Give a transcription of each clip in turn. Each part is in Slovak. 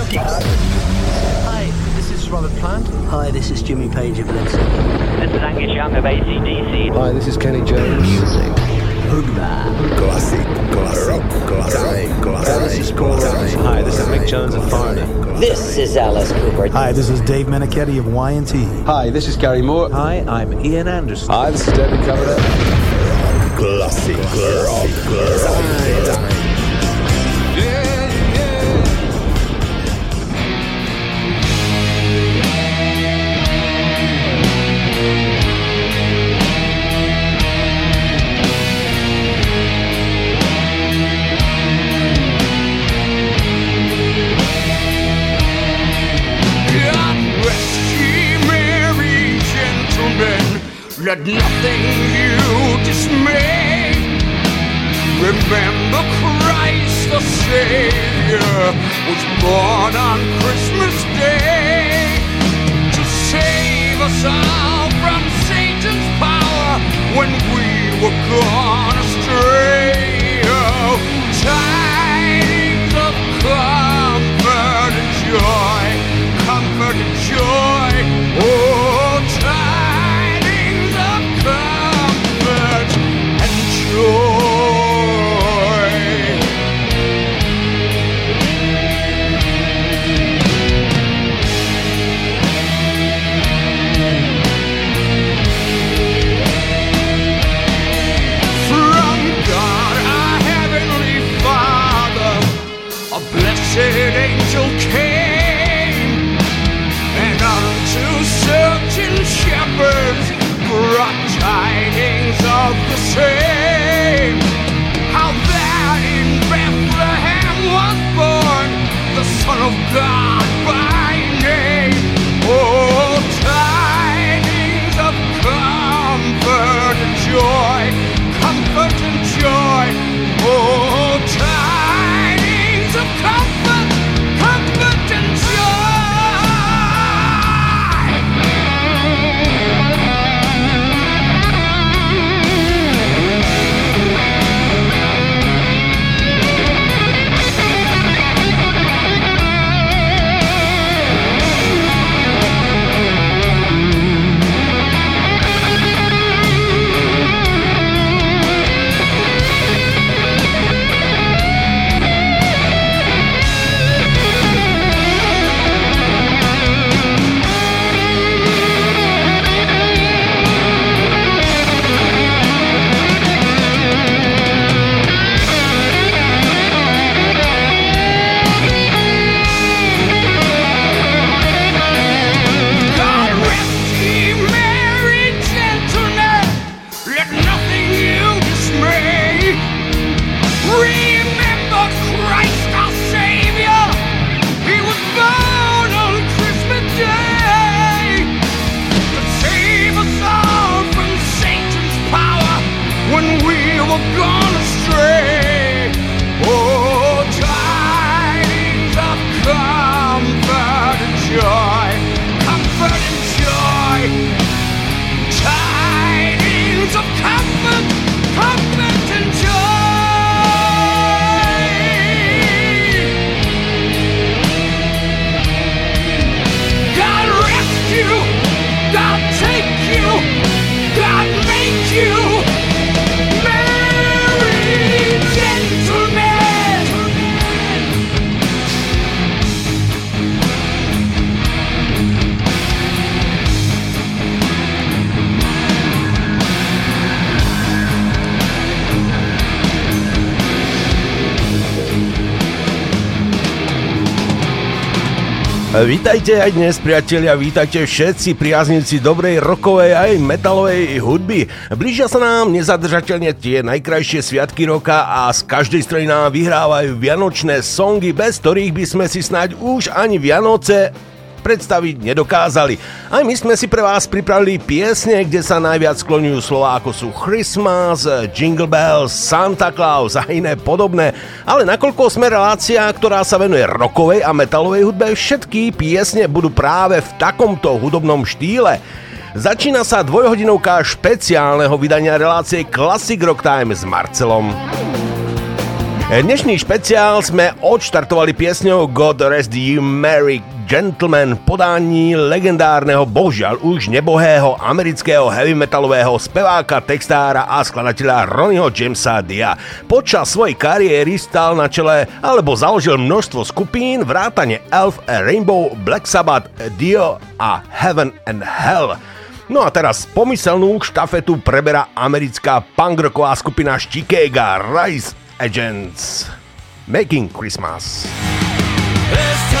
Hi, this is Robert Plant. Hi, this is Jimmy Page of Led This is Angus Young of ACDC. Hi, this is Kenny Jones. Music. Hoogba. Classic, classic, classic, classic, classic. Hi, this is Mick Jones of Foreigner. This is Alice Cooper. Hi, this is Dave Menichetti of YNT. Hi, this is Gary Moore. Hi, I'm Ian Anderson. Hi, this is David Coverdale. Classic, classic, classic. Let nothing you dismay. Remember Christ the Savior was born on Christmas Day to save us all from Satan's power when we were gone astray. Oh, tidings of comfort the same. How that in Bethlehem was born the Son of God Vítajte aj dnes, priatelia, vítajte všetci priaznivci dobrej rokovej aj metalovej hudby. Blížia sa nám nezadržateľne tie najkrajšie sviatky roka a z každej strany nám vyhrávajú vianočné songy, bez ktorých by sme si snáď už ani Vianoce predstaviť nedokázali. Aj my sme si pre vás pripravili piesne, kde sa najviac skloňujú slová ako sú Christmas, Jingle Bells, Santa Claus a iné podobné. Ale nakoľko sme relácia, ktorá sa venuje rokovej a metalovej hudbe, všetky piesne budú práve v takomto hudobnom štýle. Začína sa dvojhodinovka špeciálneho vydania relácie Classic Rock Time s Marcelom. Dnešný špeciál sme odštartovali piesňou God Rest You Merry Gentleman podání legendárneho, bohužiaľ už nebohého amerického heavy metalového speváka, textára a skladateľa Ronnieho Jamesa Dia. Počas svojej kariéry stal na čele alebo založil množstvo skupín vrátane Elf, Rainbow, Black Sabbath, Dio a Heaven and Hell. No a teraz pomyselnú štafetu preberá americká punkrocková skupina Chicago Rise Agents. Making Christmas. This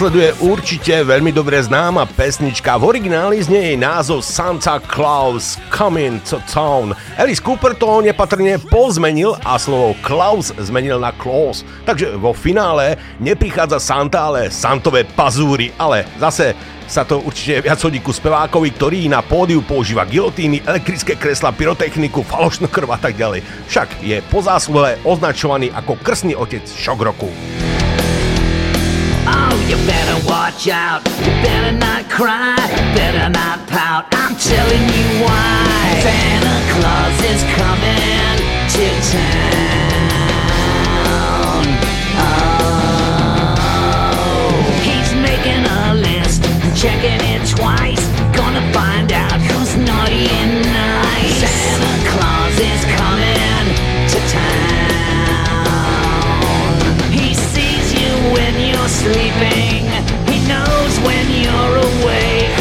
Následuje určite veľmi dobre známa pesnička. V origináli znie jej názov Santa Claus Coming to Town. Alice Cooper to nepatrne pozmenil a slovo Klaus zmenil na Klaus. Takže vo finále neprichádza Santa, ale Santové pazúry. Ale zase sa to určite viac hodí ku spevákovi, ktorý na pódiu používa gilotíny, elektrické kresla, pyrotechniku, falošnú krv a tak ďalej. Však je po zásluhe označovaný ako krstný otec šok roku. You better watch out. You better not cry. Better not pout. I'm telling you why. Santa Claus is coming to town. Oh, he's making a list, checking it twice. Gonna find out who's naughty and sleeping. He knows when you're awake.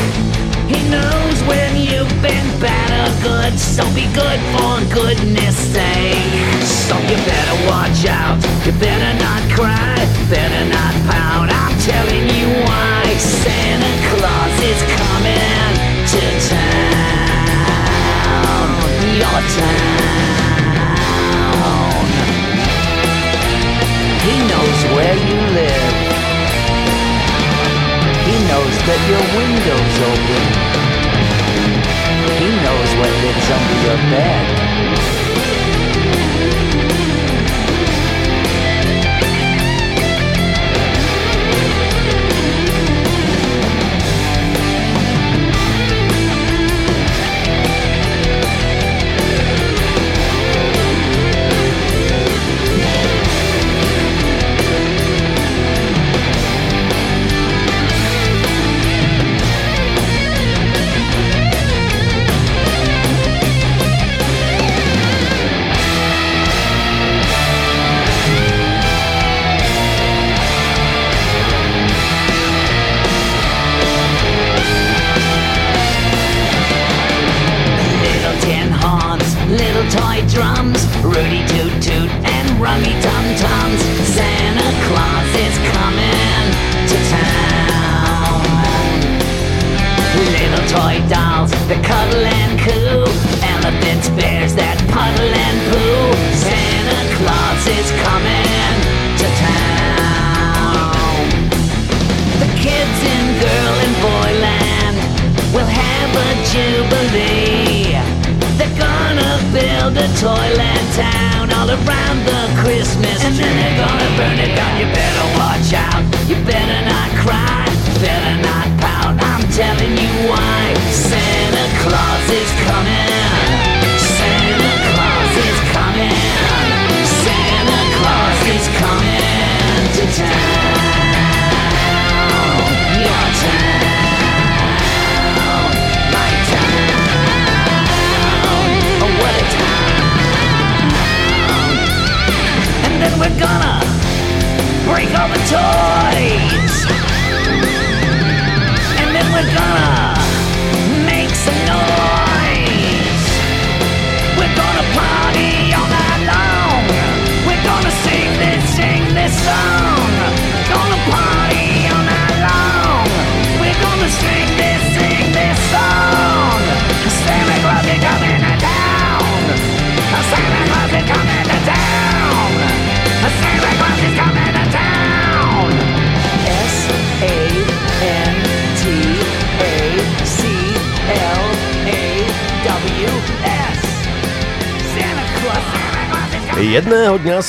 He knows when you've been bad or good. So be good for goodness sake. So you better watch out. You better not cry. Better not pout. I'm telling you why. Santa Claus is coming to town. Your town. He knows where you live knows that your window's open. He knows what lives under your bed.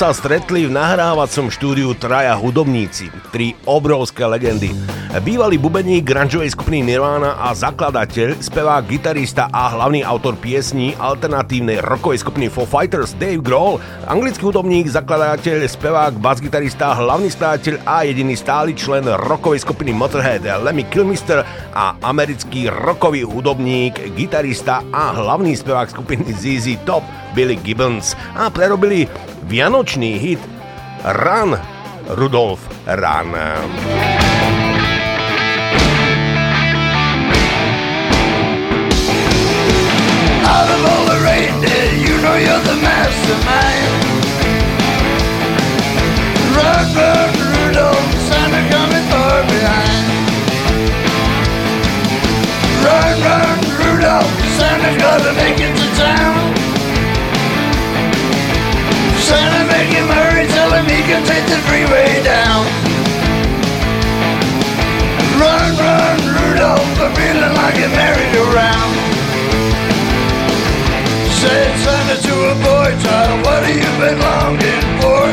Sa stretli v nahrávacom štúdiu traja hudobníci, tri obrovské legendy. Bývalý bubeník grungeovej skupiny Nirvana a zakladateľ, spevák, gitarista a hlavný autor piesní alternatívnej rockovej skupiny Foo Fighters Dave Grohl, anglický hudobník, zakladateľ, spevák, basgitarista, hlavný skladateľ a jediný stály člen rockovej skupiny Motorhead Lemmy Kilmister a americký rockový hudobník, gitarista a hlavný spevák skupiny ZZ Top Billy Gibbons a prerobili vianočný hit Run, Rudolf Run. Out of all the reindeer, you know you're the mastermind. Run, run, Rudolph, Santa coming far behind. Run, run, Rudolph, Santa's gotta make it to town. Santa, make him hurry, tell him he can take the freeway down. Run, run, Rudolph, I'm feeling like a merry-go-round. Said Santa to a boy child, what have you been longing for?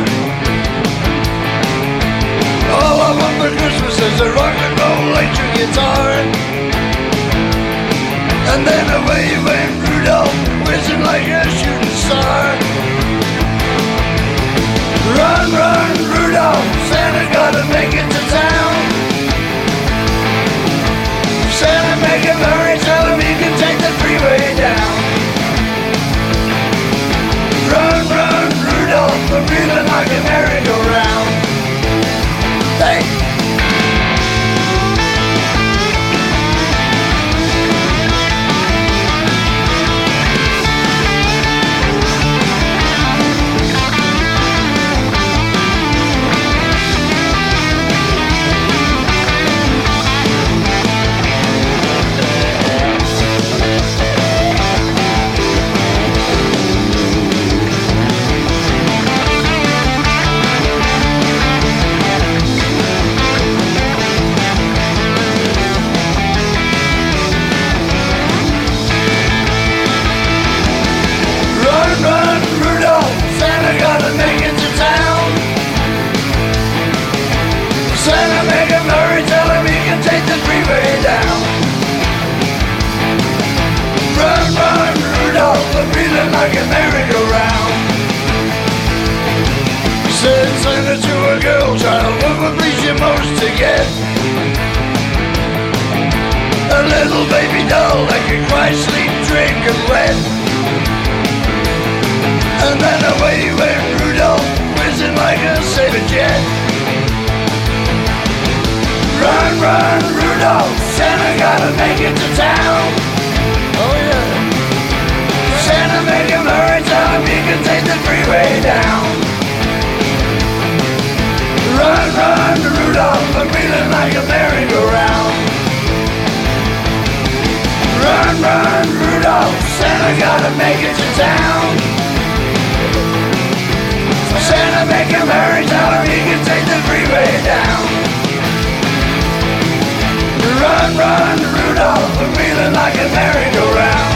All I want for Christmas is a rock and roll electric guitar. And then away went Rudolph, run, run, Rudolph. Like a merry-go-round. Send it to a girl, child, what would please you most to get? A little baby doll that can cry, sleep, drink, and wet. And then away went Rudolph, whizzing like a saber jet. Run, run, Rudolph, Santa gotta make it to town. Tell he can take the freeway down. Run, run, Rudolph, I'm feeling like a merry-go-round. Run, run, Rudolph, Santa gotta make it to town. Santa make him hurry, tell him he can take the freeway down. Run, run, Rudolph, I'm feeling like a merry-go-round.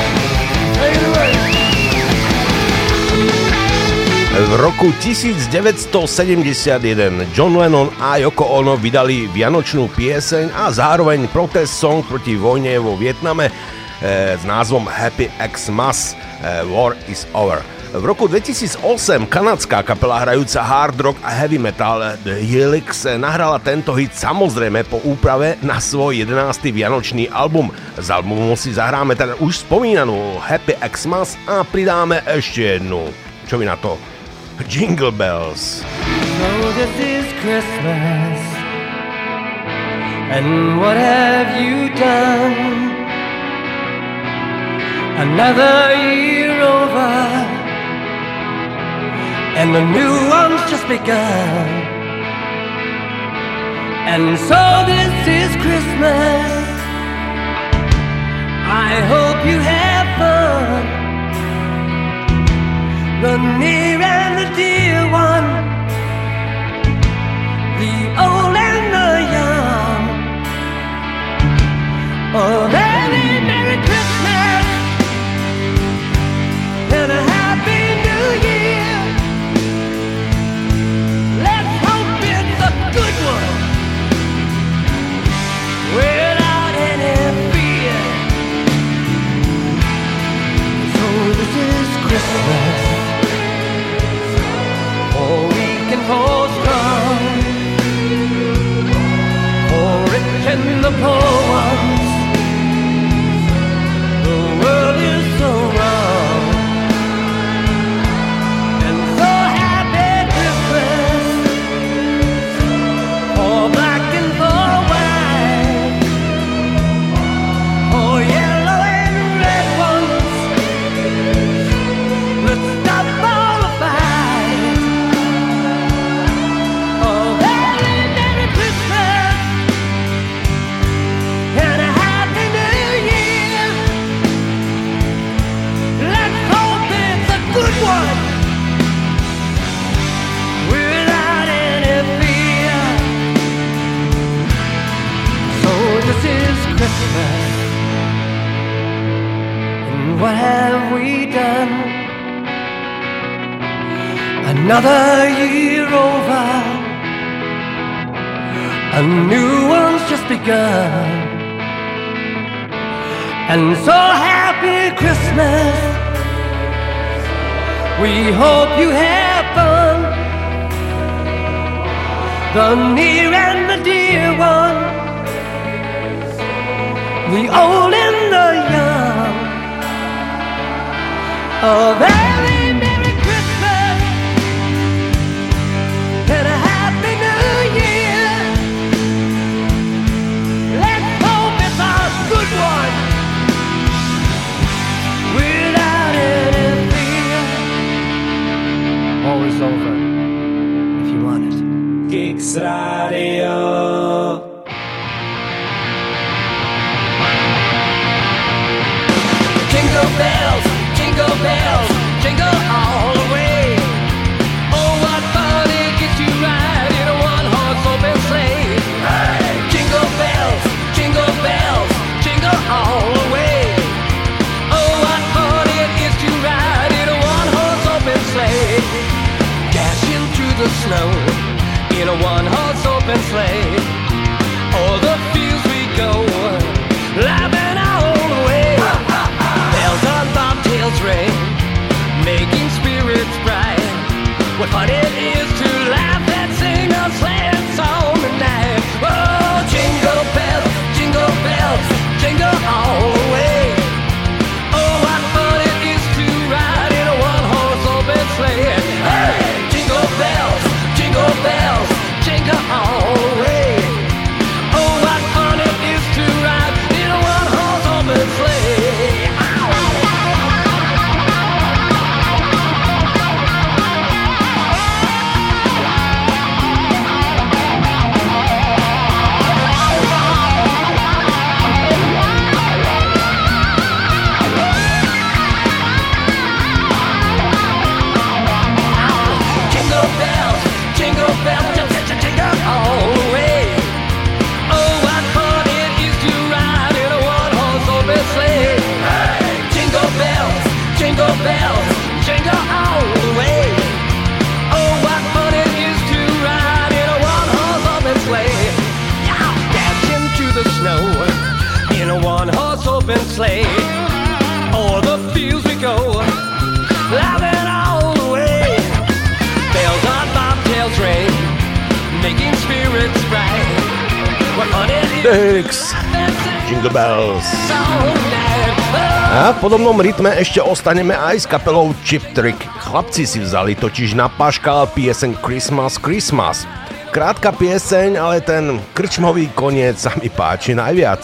V roku 1971 John Lennon a Yoko Ono vydali vianočnú pieseň a zároveň protest song proti vojne vo Vietname eh, s názvom Happy Xmas eh, War is Over. V roku 2008 kanadská kapela hrajúca hard rock a heavy metal The Helix nahrala tento hit samozrejme po úprave na svoj 11. vianočný album. Z albumu si zahráme teda už spomínanú Happy Xmas a pridáme ešte jednu. Čo vy na to? Jingle Bells. So this is Christmas, and what have you done? Another year over, and the new one's just begun. And so this is Christmas. I hope you have the near and the dear one, the old and the young. A Bells. A v podobnom rytme ešte ostaneme aj s kapelou Chip Trick. Chlapci si vzali totiž na paškal pieseň Christmas Christmas. Krátka pieseň, ale ten krčmový koniec sa mi páči najviac.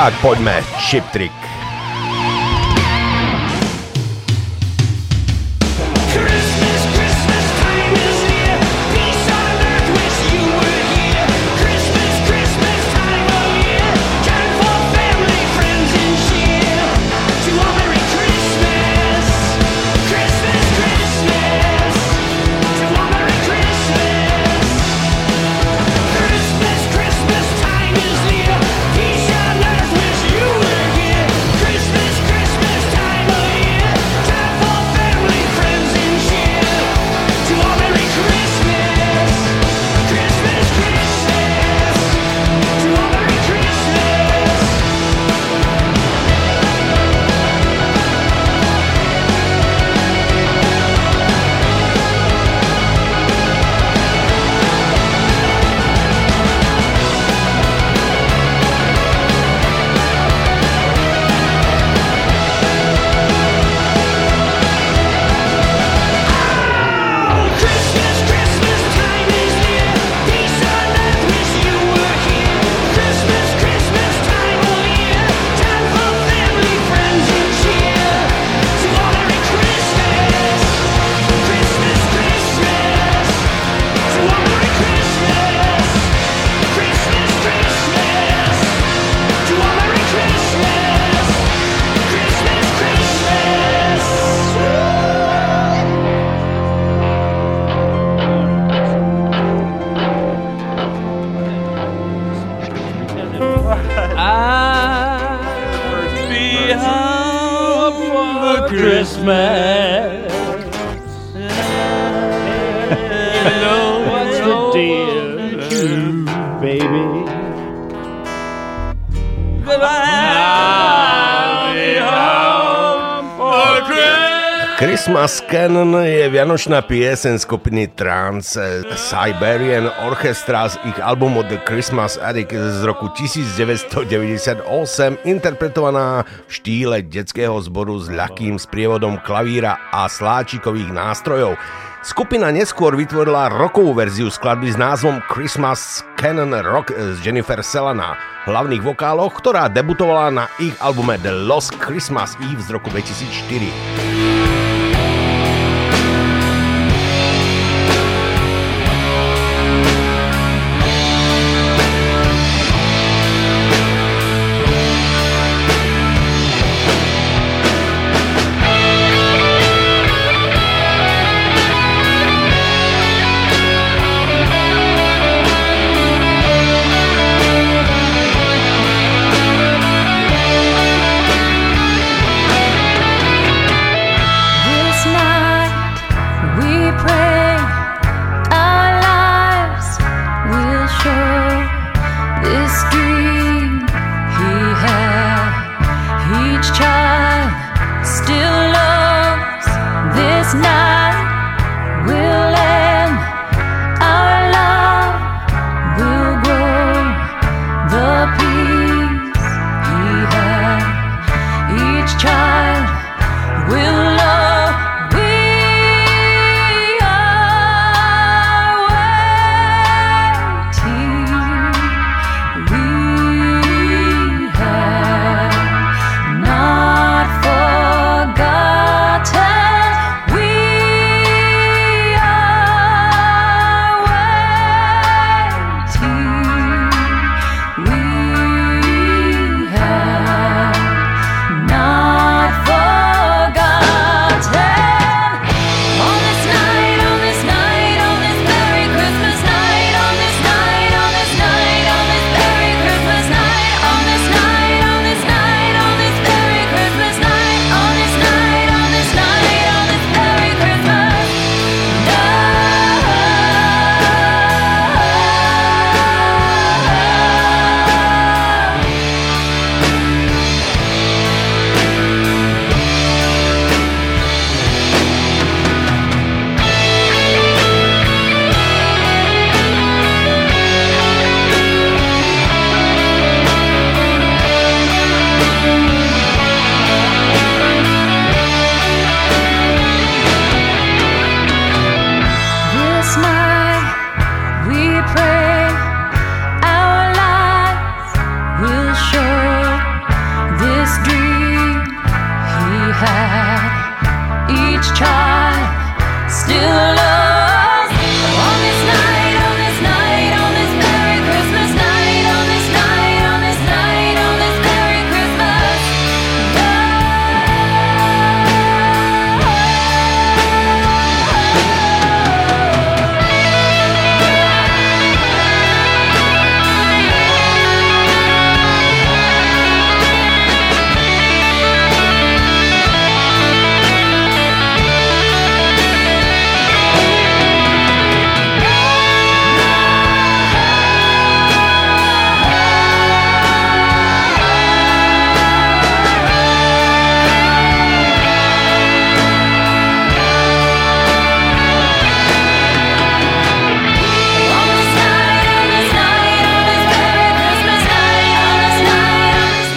Tak poďme, Chip Trick. Canon je vianočná piesen skupiny Trans Siberian Orchestra z ich albumu The Christmas Attic z roku 1998, interpretovaná v štýle detského zboru s ľahkým sprievodom klavíra a sláčikových nástrojov. Skupina neskôr vytvorila rokovú verziu skladby s názvom Christmas Canon Rock s Jennifer Sella na hlavných vokáloch, ktorá debutovala na ich albume The Lost Christmas Eve z roku 2004.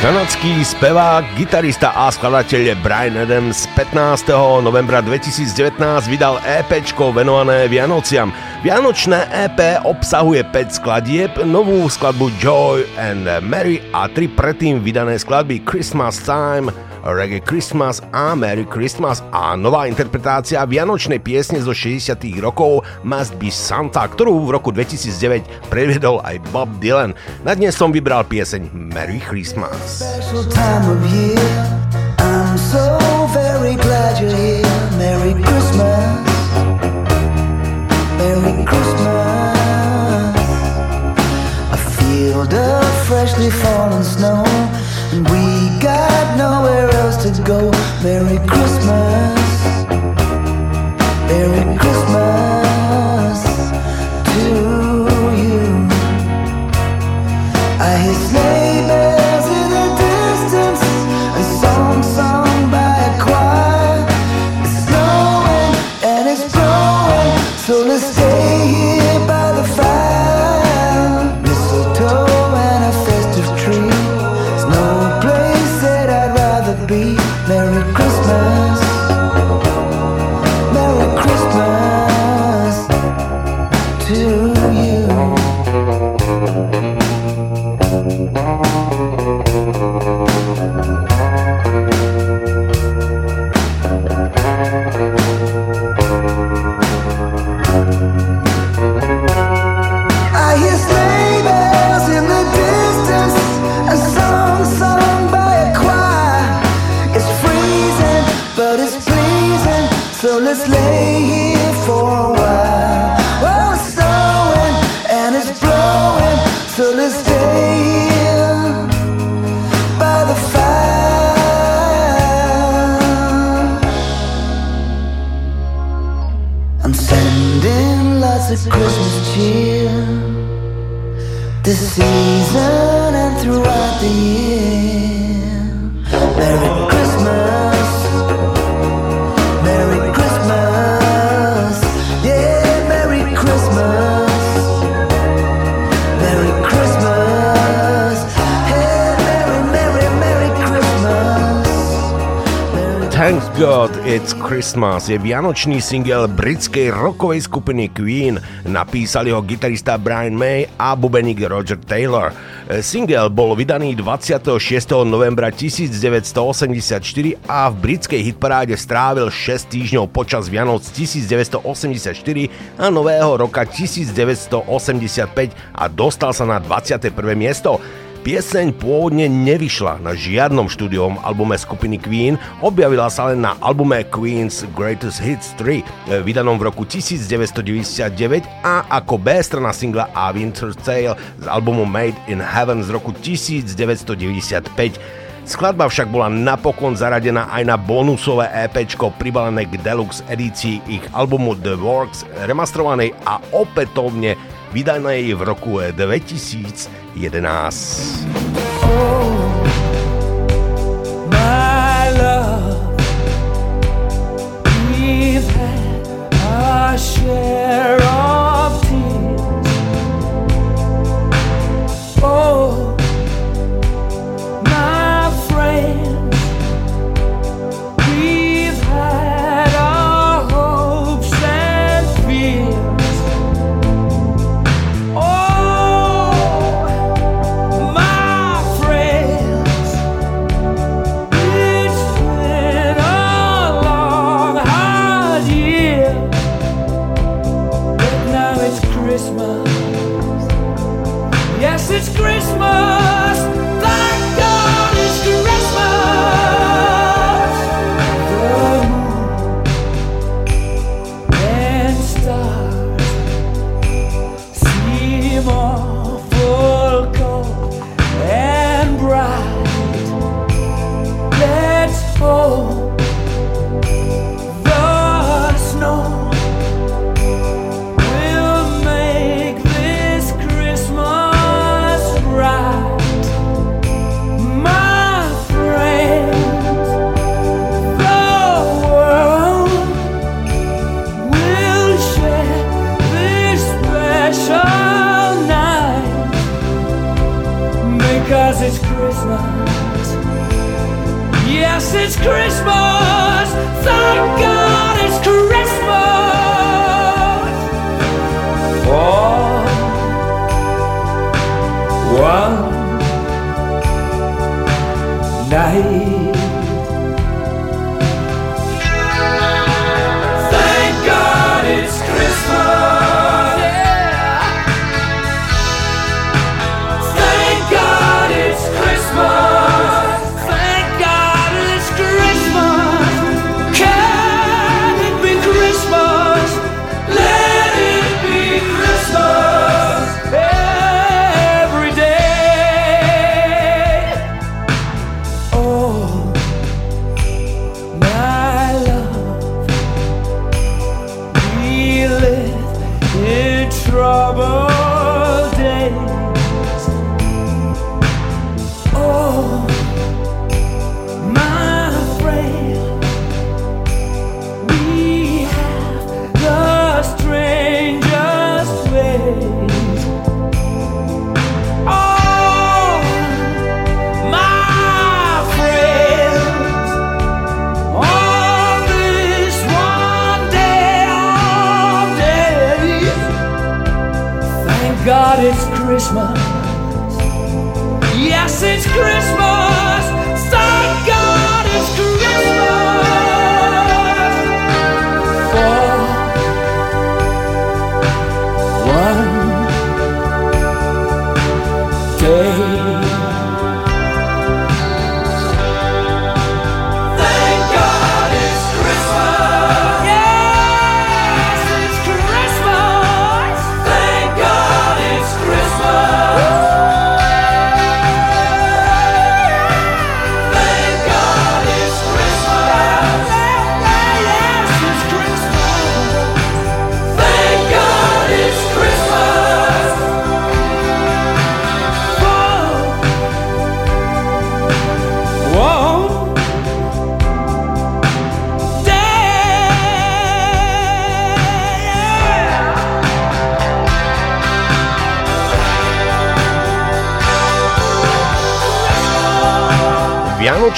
Kanadský spevák, gitarista a skladateľ Brian Adams 15. novembra 2019 vydal EP venované Vianociam. Vianočné EP obsahuje 5 skladieb, novú skladbu Joy and Mary a tri predtým vydané skladby Christmas Time, Reggae Christmas a Merry Christmas a nová interpretácia vianočnej piesne zo 60 rokov Must Be Santa, ktorú v roku 2009 previedol aj Bob Dylan. Na dnes som vybral pieseň Merry Christmas. Christmas. A field of freshly fallen snow. And we got nowhere else to go. Merry Christmas. Merry Christmas season and throughout the year. God It's Christmas je vianočný single britskej rockovej skupiny Queen. Napísali ho gitarista Brian May a bubeník Roger Taylor. Single bol vydaný 26. novembra 1984 a v britskej hitparáde strávil 6 týždňov počas Vianoc 1984 a nového roka 1985 a dostal sa na 21. miesto. Pieseň pôvodne nevyšla na žiadnom štúdiovom albume skupiny Queen, objavila sa len na albume Queen's Greatest Hits 3, vydanom v roku 1999 a ako B strana singla A Winter's Tale z albumu Made in Heaven z roku 1995. Skladba však bola napokon zaradená aj na bonusové EP pribalené k deluxe edícii ich albumu The Works, remastrovanej a opätovne vydanej v roku 2011.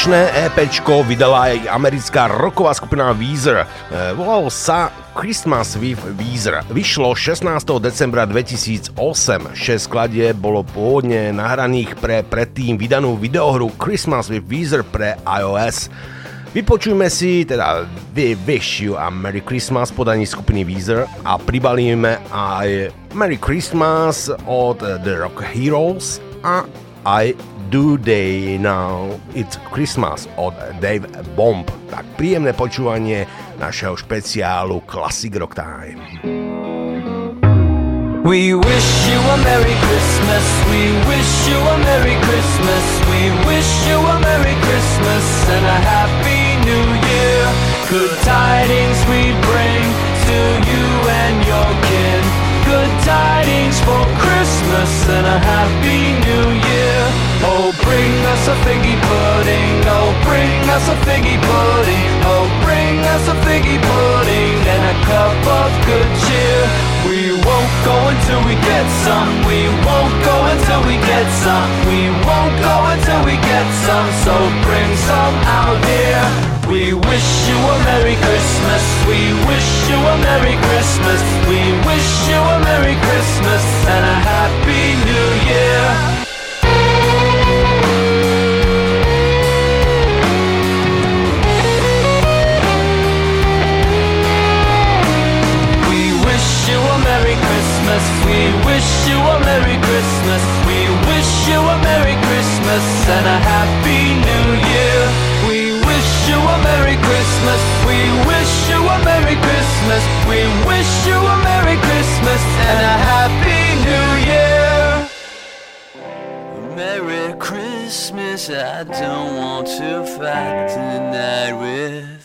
Vianočné EPčko vydala aj americká rocková skupina Weezer. E, Volalo sa Christmas with Weezer. Vyšlo 16. decembra 2008. 6 skladie bolo pôvodne nahraných pre predtým vydanú videohru Christmas with Weezer pre iOS. Vypočujme si teda We Wish You a Merry Christmas podaní skupiny Weezer a pribalíme aj Merry Christmas od The Rock Heroes a aj Do They Now It's Christmas od Dave Bomb. Tak príjemné počúvanie našeho špeciálu Classic Rock Time. We wish you a Merry Christmas. We wish you a Merry Christmas. We wish you a Merry Christmas and a Happy New Year. Good tidings we bring to you and your kin. Good tidings for Christmas and a Happy New Year. Oh, bring us a figgy pudding. Oh, bring us a figgy pudding. Oh, bring us a figgy pudding and a cup of good cheer. We won't go until we get some. We won't go until we get some. We won't go until we get some. So bring some out here. We wish you a Merry Christmas. We wish you a Merry Christmas. We wish you a Merry Christmas and a Happy New Year. Wish you a Merry Christmas. We wish you a Merry Christmas and a Happy New Year. We wish you a Merry Christmas. We wish you a Merry Christmas. We wish you a Merry Christmas and a Happy New Year. Merry Christmas. I don't want to fight tonight with.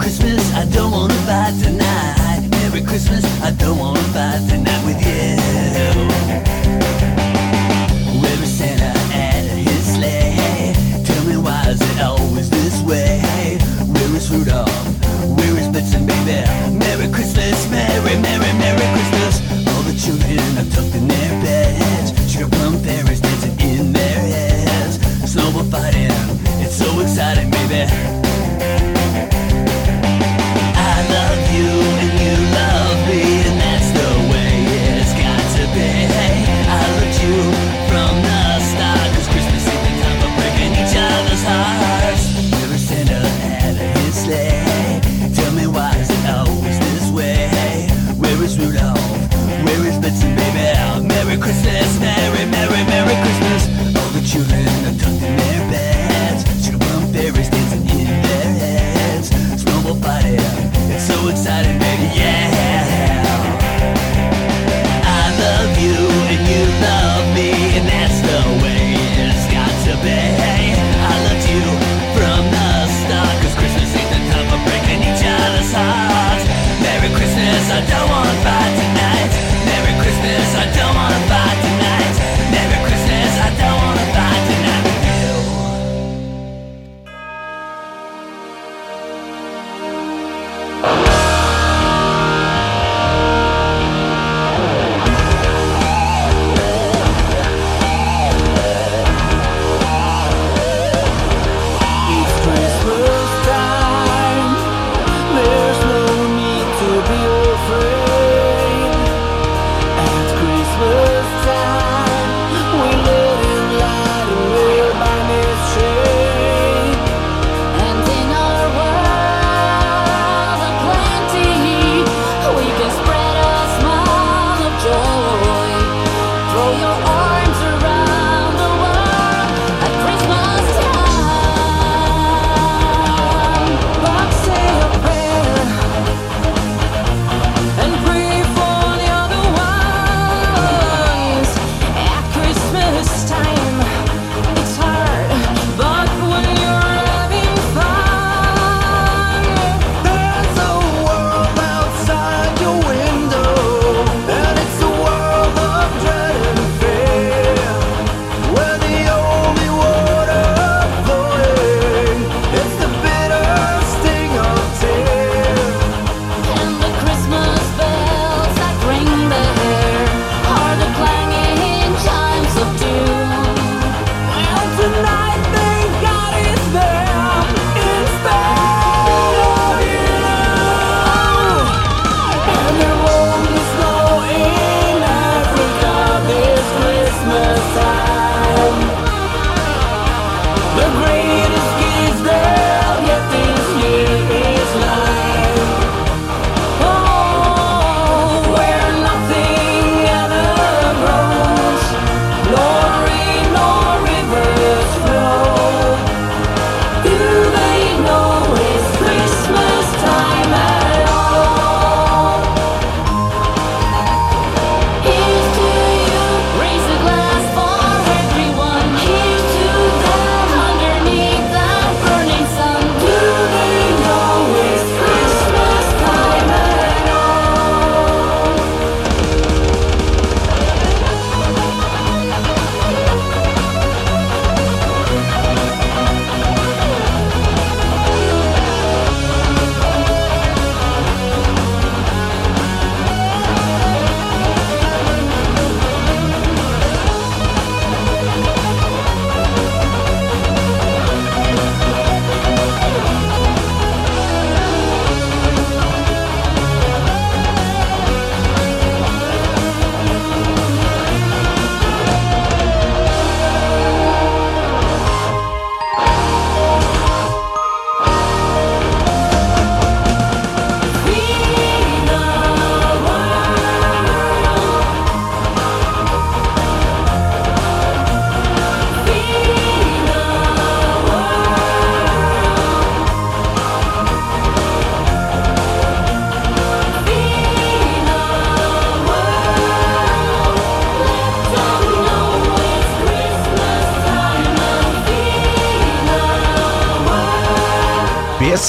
Christmas, I don't wanna fight tonight. Merry Christmas, I don't wanna fight tonight with you. Where is Santa at his sleigh? Tell me why is it always this way? Where is Rudolph? Where is Blitzen, baby? Merry Christmas, Merry, Merry, Merry Christmas. All the children are tucked in their beds. Sugar plum fairies dancing in their heads. Snowball fighting, it's so exciting, baby love you and you love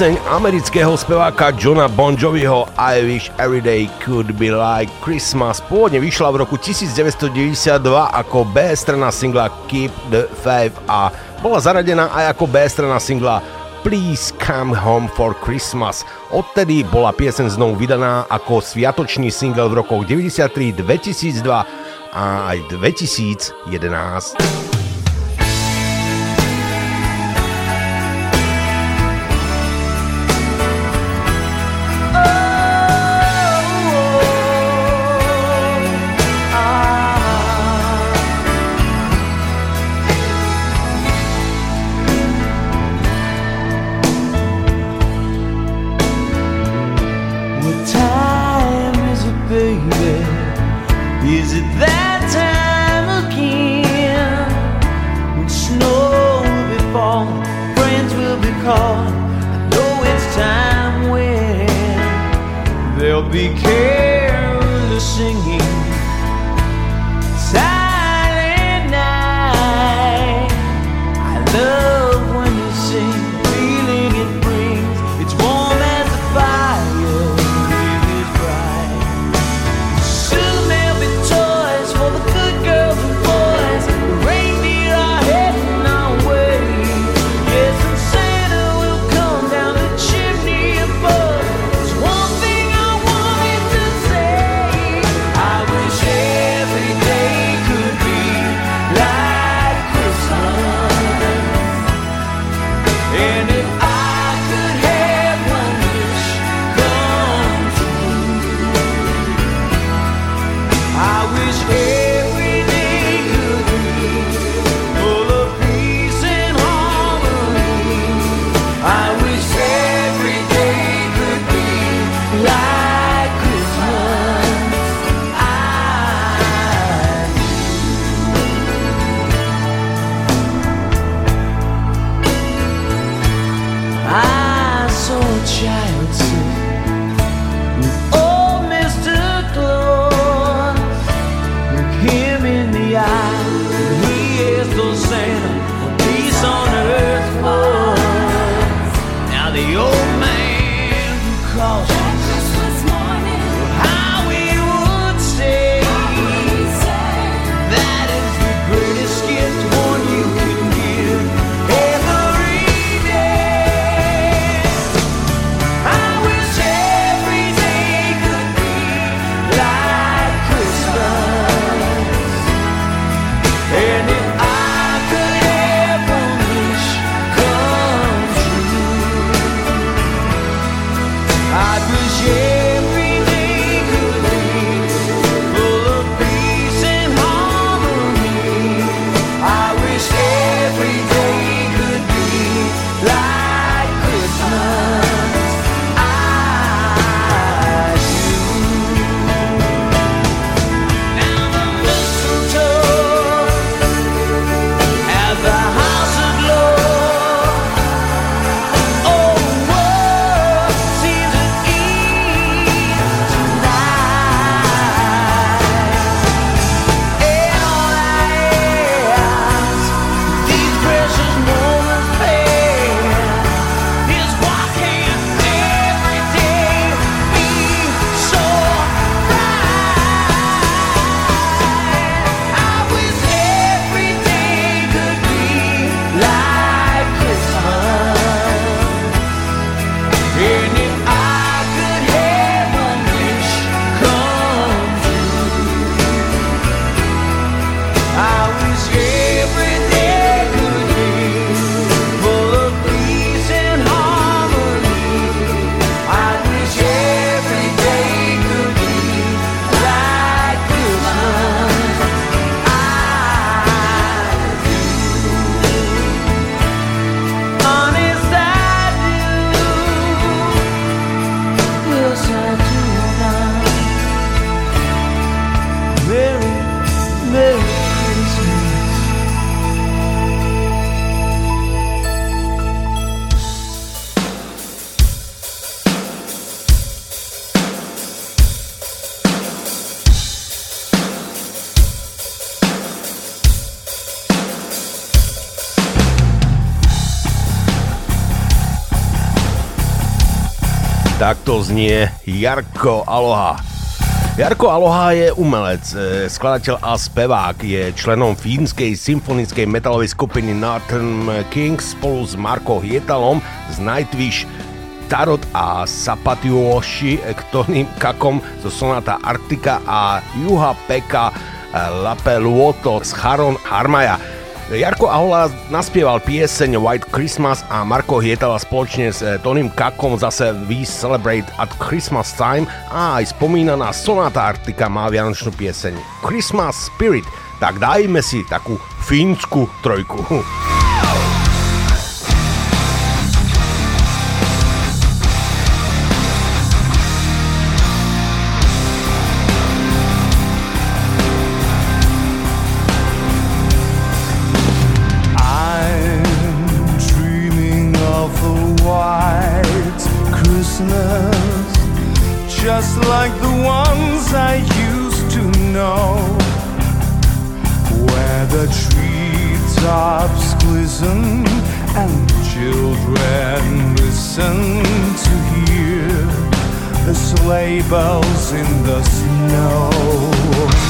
pieseň amerického speváka Johna Bon Joviho I Wish Every Day Could Be Like Christmas pôvodne vyšla v roku 1992 ako B strana singla Keep the Faith a bola zaradená aj ako B strana singla Please Come Home for Christmas. Odtedy bola pieseň znovu vydaná ako sviatočný single v rokoch 93, 2002 a aj 2011. znie Jarko Aloha. Jarko Aloha je umelec, e, skladateľ a spevák. Je členom fínskej symfonickej metalovej skupiny Northern Kings spolu s Marko Hietalom z Nightwish Tarot a Sapatioshi, ktorým kakom zo Sonata Arctica a Juha Peka Lapeluoto z Charon Harmaja. Jarko Ahola naspieval pieseň White Christmas a Marko Hietala spoločne s eh, Tonym Kakom zase We Celebrate at Christmas Time a aj spomínaná Sonata Arctica má vianočnú pieseň Christmas Spirit. Tak dajme si takú fínsku trojku. listen and children listen to hear the sleigh bells in the snow.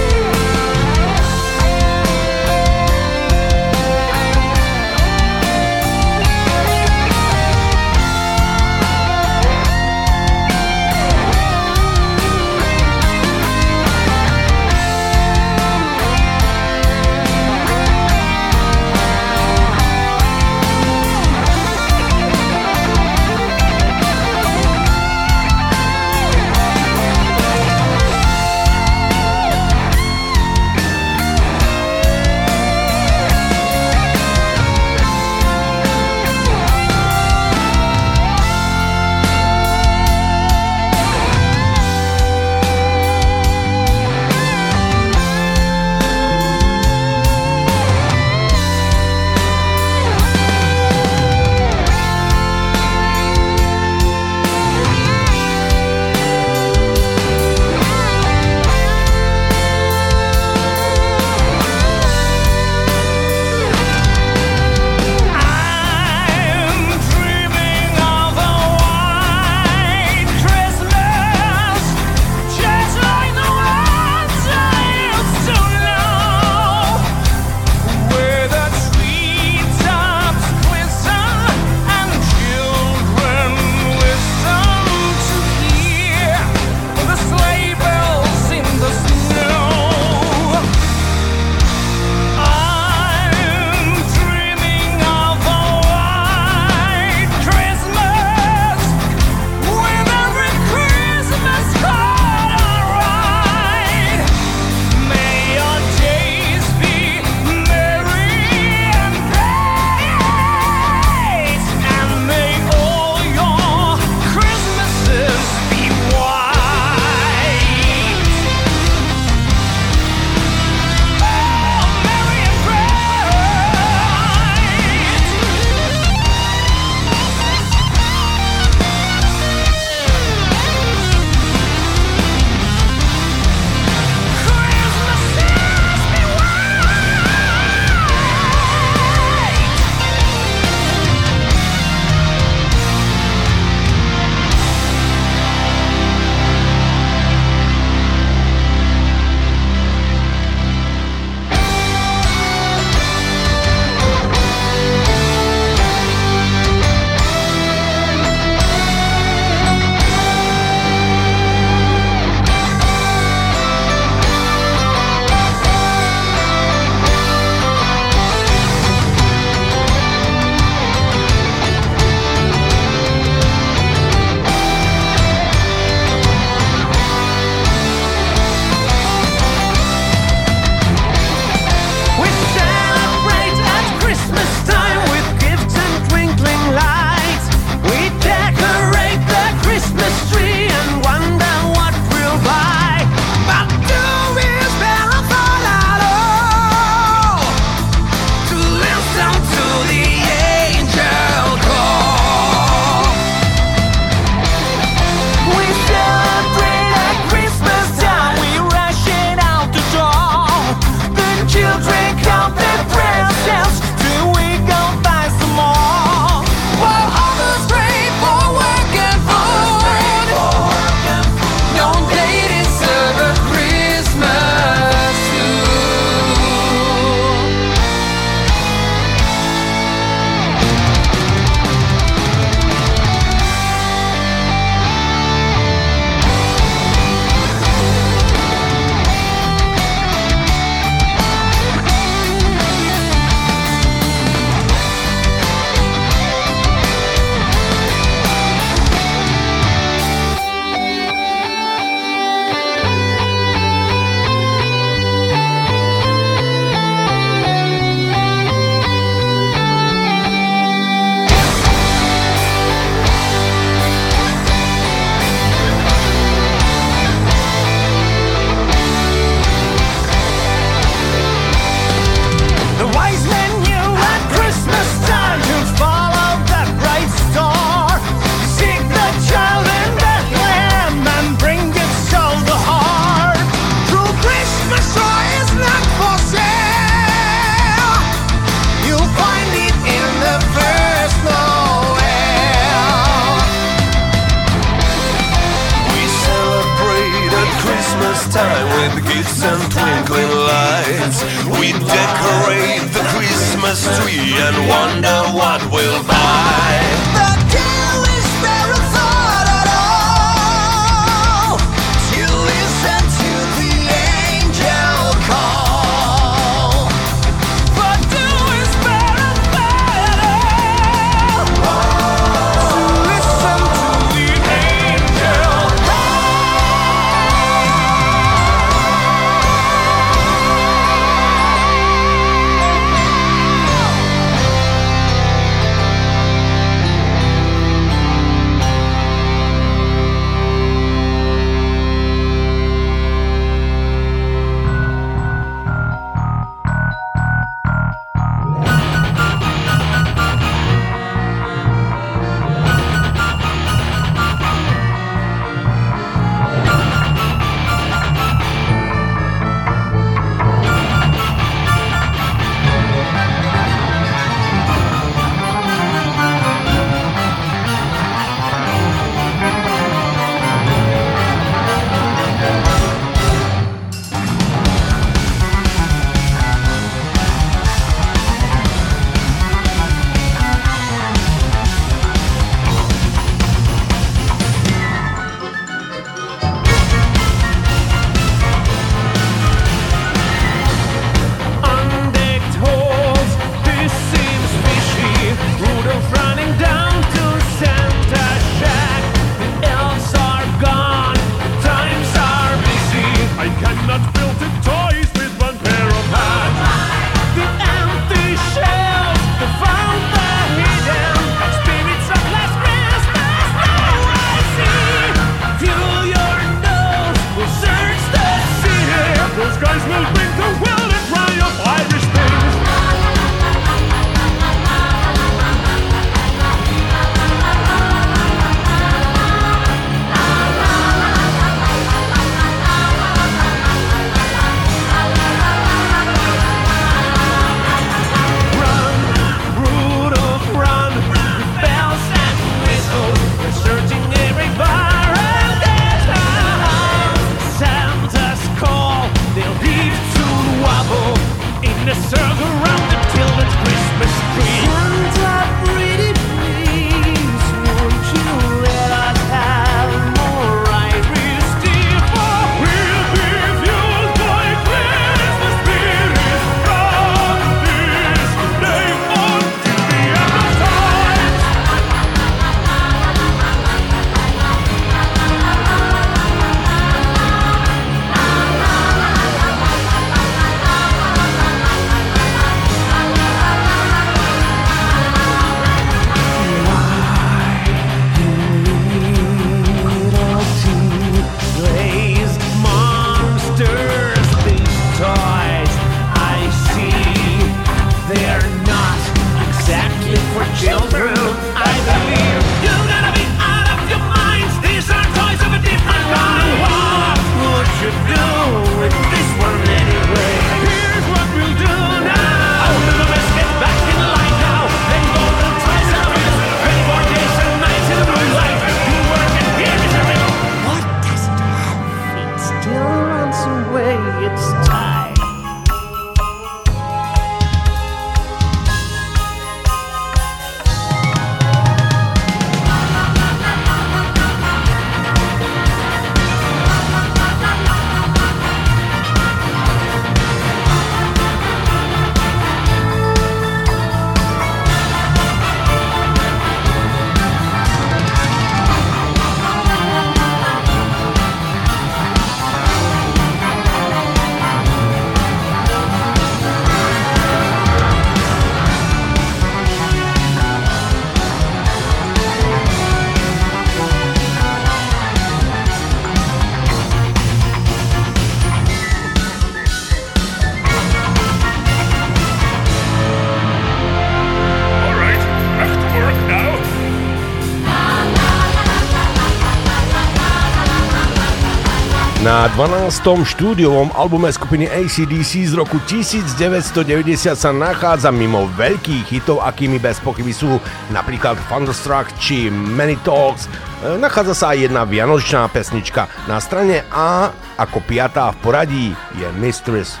Na 12. štúdiovom albume skupiny ACDC z roku 1990 sa nachádza mimo veľkých hitov, akými bez pochyby sú napríklad Thunderstruck či Many Talks, e, nachádza sa aj jedna vianočná pesnička. Na strane A ako piatá v poradí je Mistress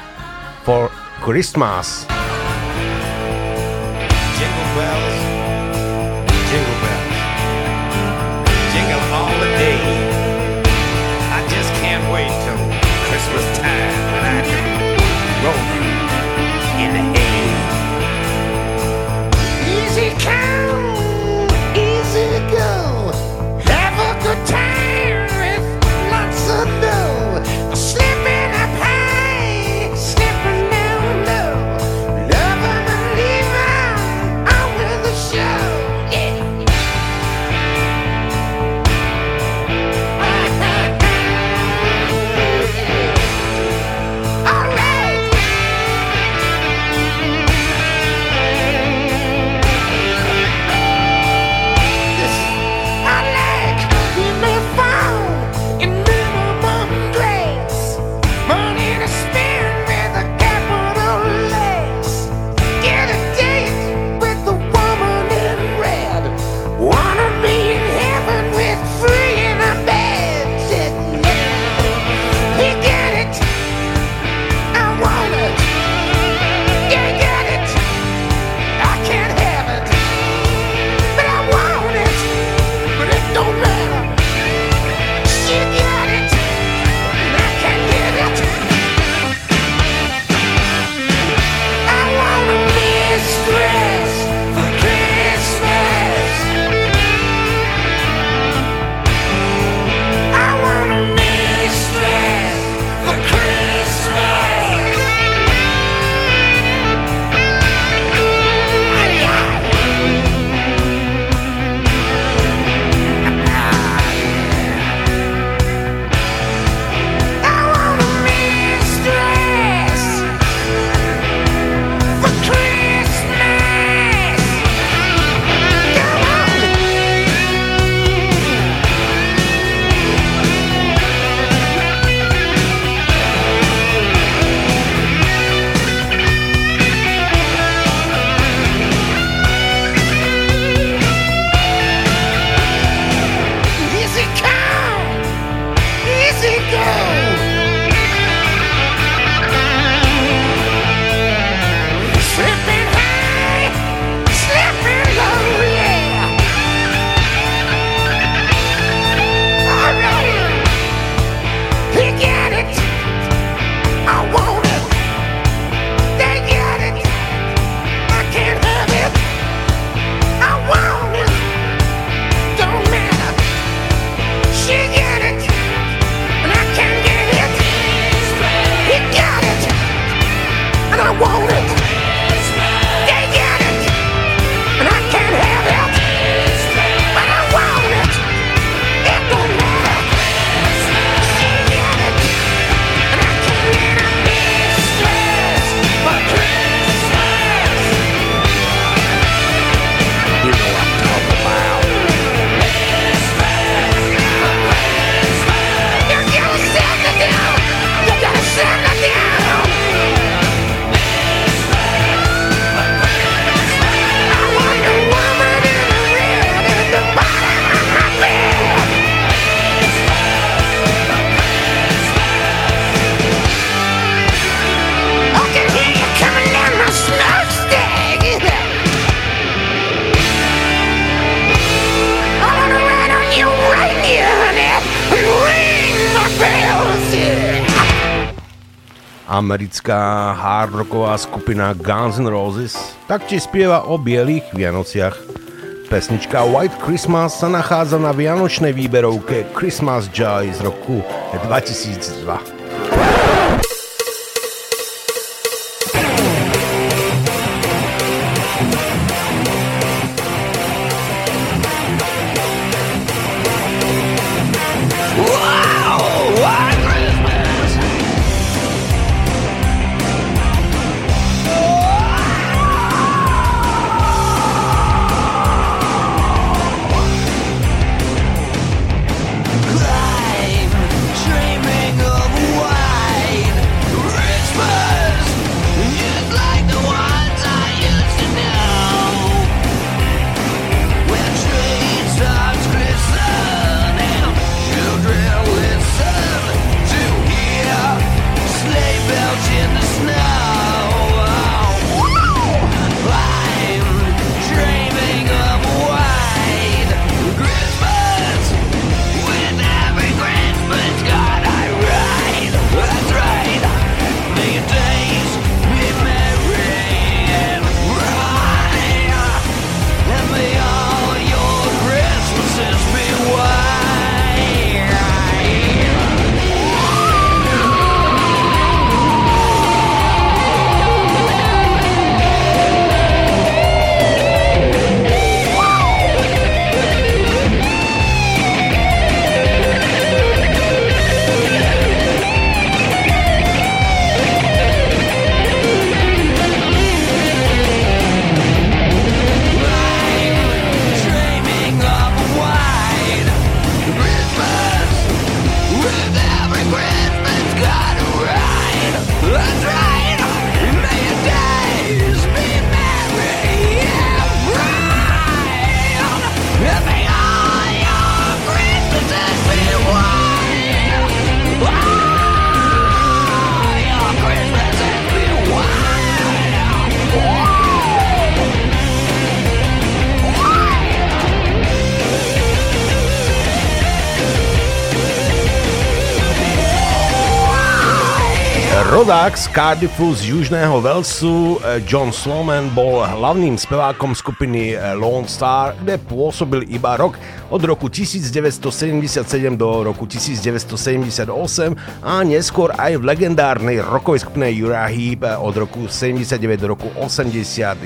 for Christmas. americká hardrocková skupina Guns N' Roses taktiež spieva o bielých Vianociach. Pesnička White Christmas sa nachádza na vianočnej výberovke Christmas Joy z roku 2002. rodák z Cardiffu z južného Walesu eh, John Sloman bol hlavným spevákom skupiny eh, Lone Star, kde pôsobil iba rok od roku 1977 do roku 1978 a neskôr aj v legendárnej rockovej skupine Uriah Heep eh, od roku 79 do roku 81.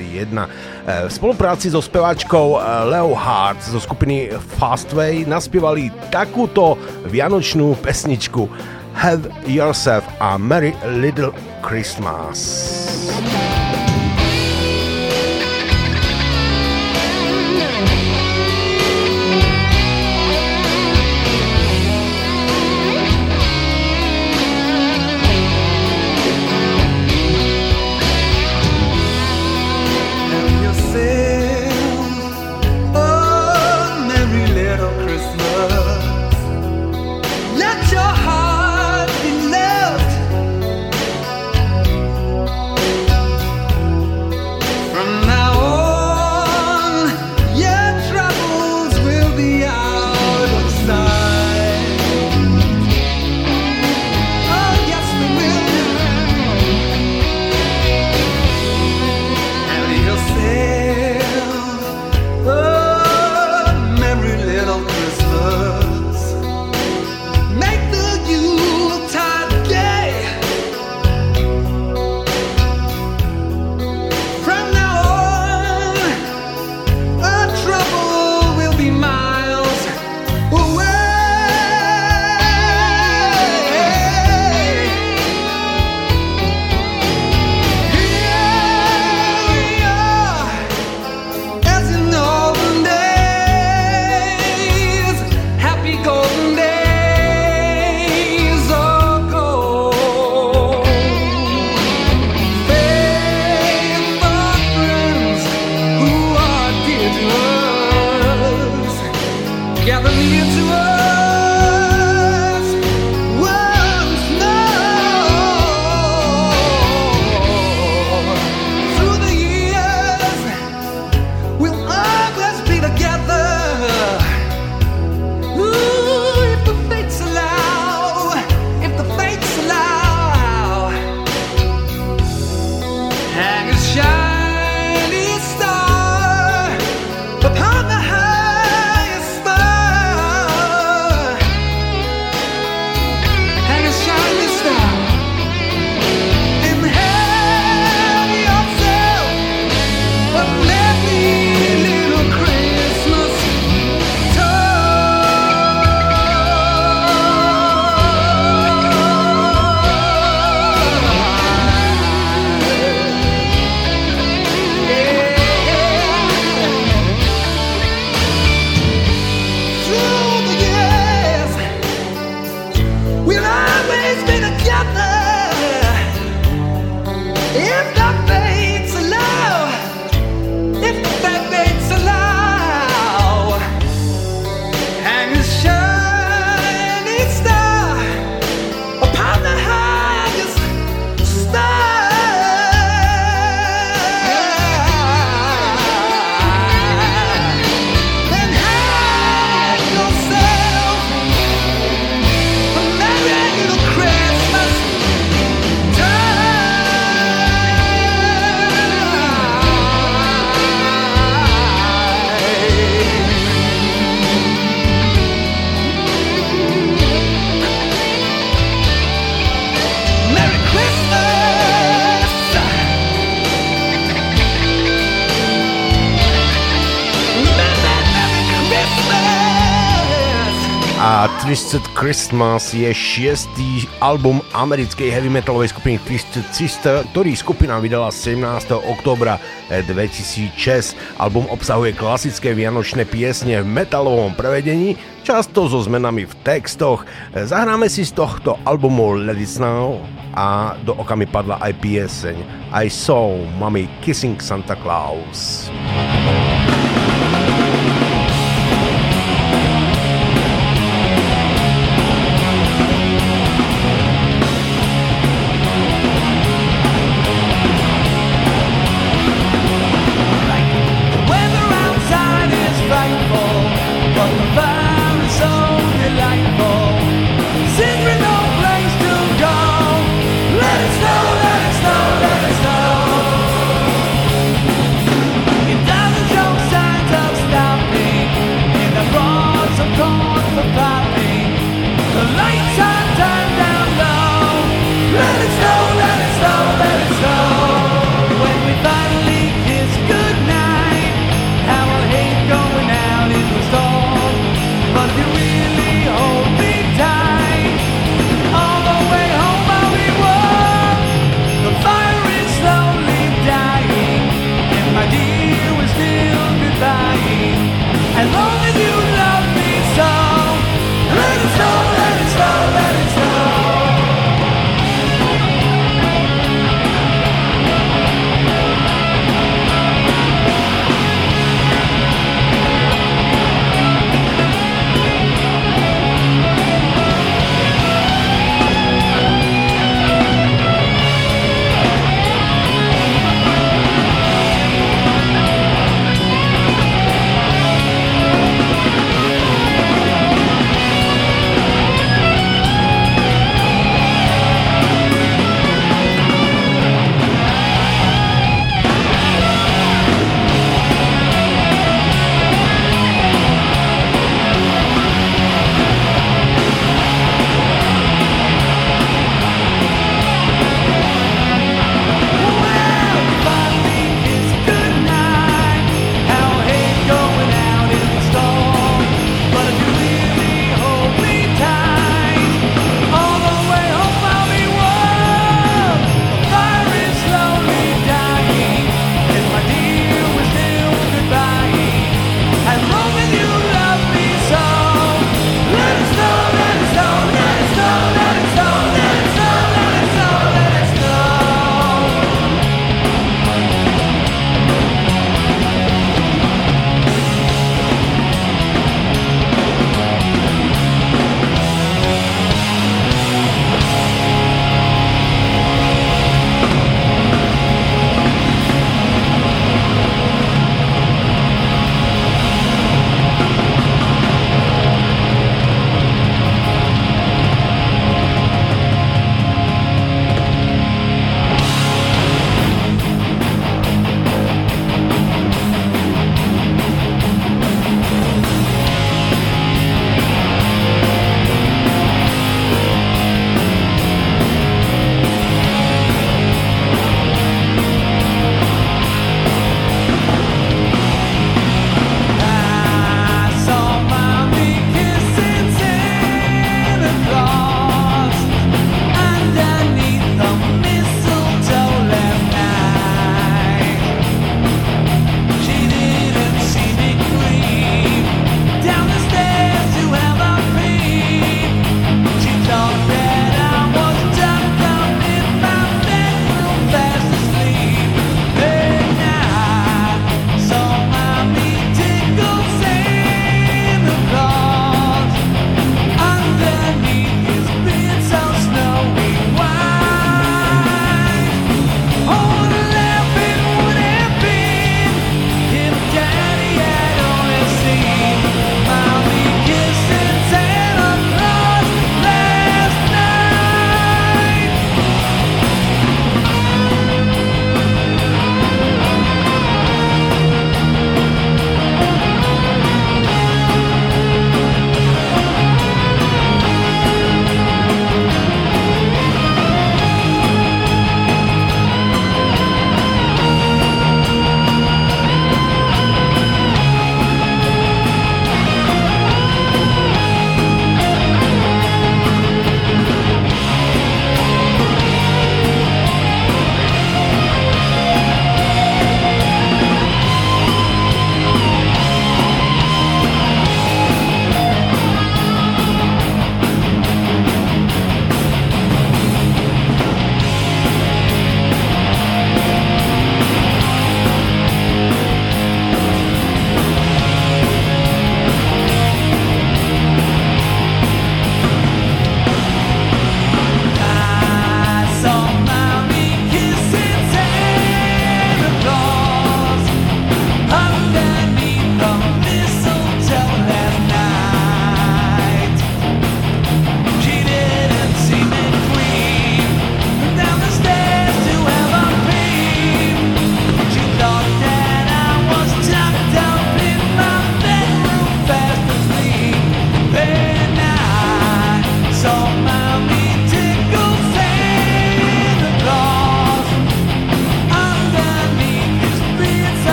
V spolupráci so speváčkou Leo Hart zo skupiny Fastway naspievali takúto vianočnú pesničku Have yourself a merry little Christmas. Christmas je šiestý album americkej heavy metalovej skupiny Twisted Sister, ktorý skupina vydala 17. oktobra 2006. Album obsahuje klasické vianočné piesne v metalovom prevedení, často so zmenami v textoch. Zahráme si z tohto albumu Let It Snow a do oka mi padla aj pieseň I Saw Mommy Kissing Santa Claus. Let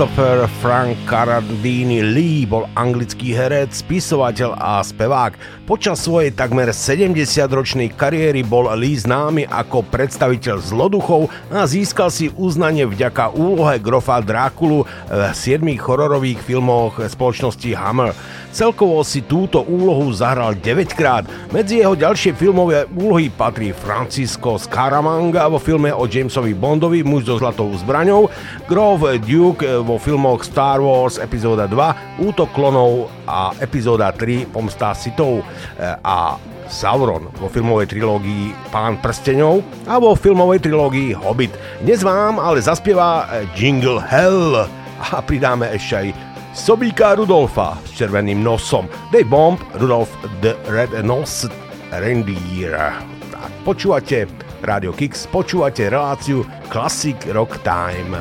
Kristoffer Frank Carradini Lee bol anglický herec, spisovateľ a spevák. Počas svojej takmer 70-ročnej kariéry bol Lee známy ako predstaviteľ zloduchov a získal si uznanie vďaka úlohe grofa Drákulu v 7 hororových filmoch spoločnosti Hammer. Celkovo si túto úlohu zahral 9 krát. Medzi jeho ďalšie filmové úlohy patrí Francisco Scaramanga vo filme o Jamesovi Bondovi Muž so zlatou zbraňou, Grove Duke vo filmoch Star Wars epizóda 2, Útok klonov a epizóda 3 Pomsta Sithov a Sauron vo filmovej trilógii Pán prsteňov a vo filmovej trilógii Hobbit. Dnes vám ale zaspieva Jingle Hell a pridáme ešte aj Sobíka Rudolfa s červeným nosom. Dave Bomb, Rudolf the Red Nose Reindeer. Tak, počúvate Radio Kix, počúvate reláciu Classic Rock Time.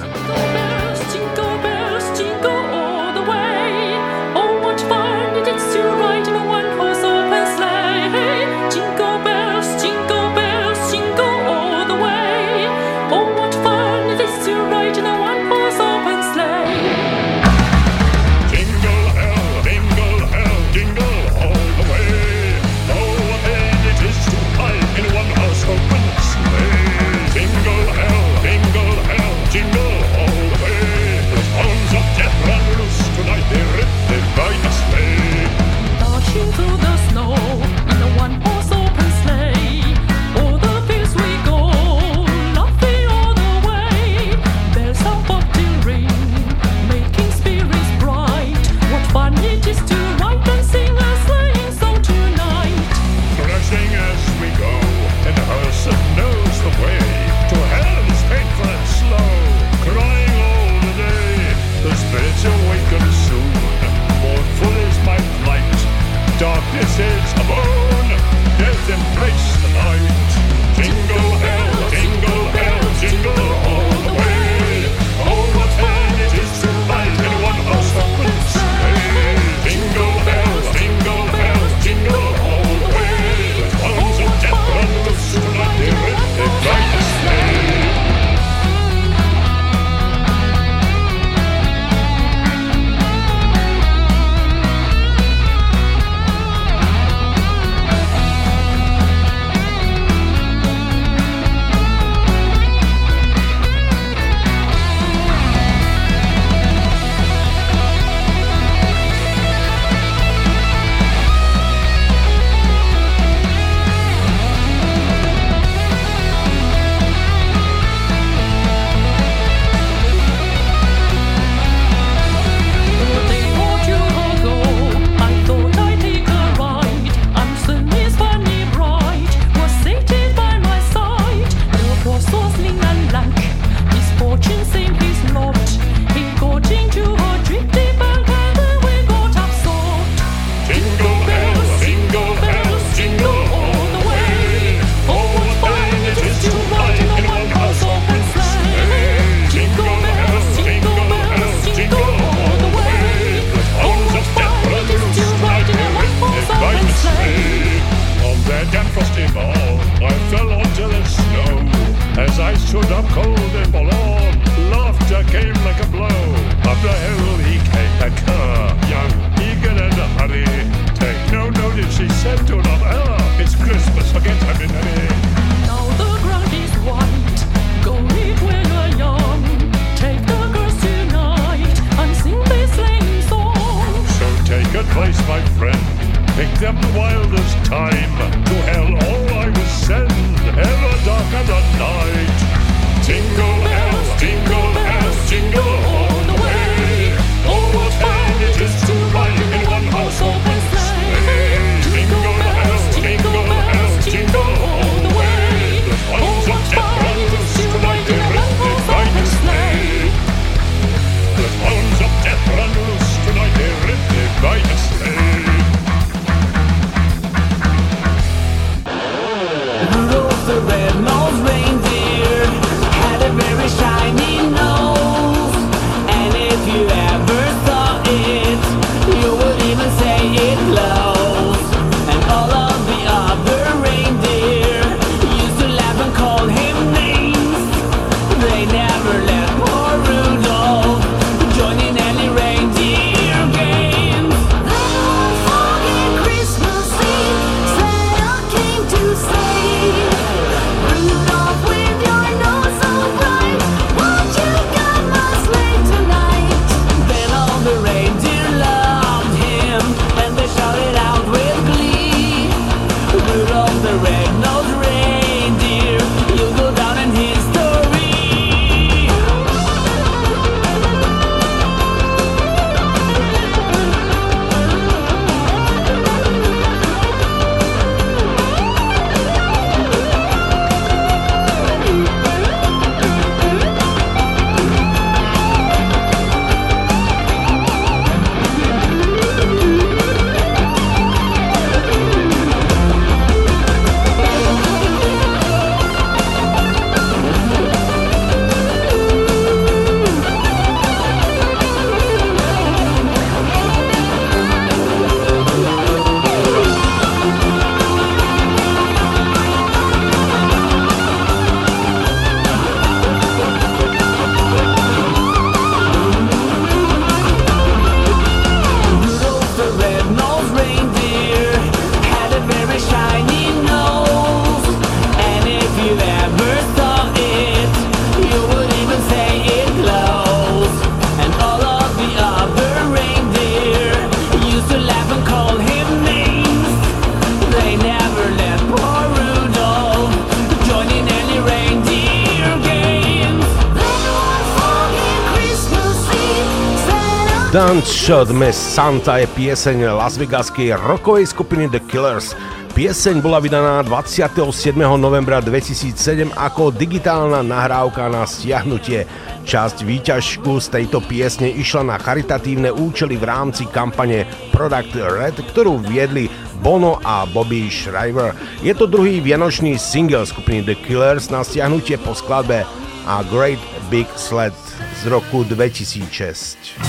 Don't Shot Me Santa je pieseň Las Vegaskej rockovej skupiny The Killers. Pieseň bola vydaná 27. novembra 2007 ako digitálna nahrávka na stiahnutie. Časť výťažku z tejto piesne išla na charitatívne účely v rámci kampane Product Red, ktorú viedli Bono a Bobby Schreiber. Je to druhý vianočný single skupiny The Killers na stiahnutie po skladbe A Great Big Sled z roku 2006.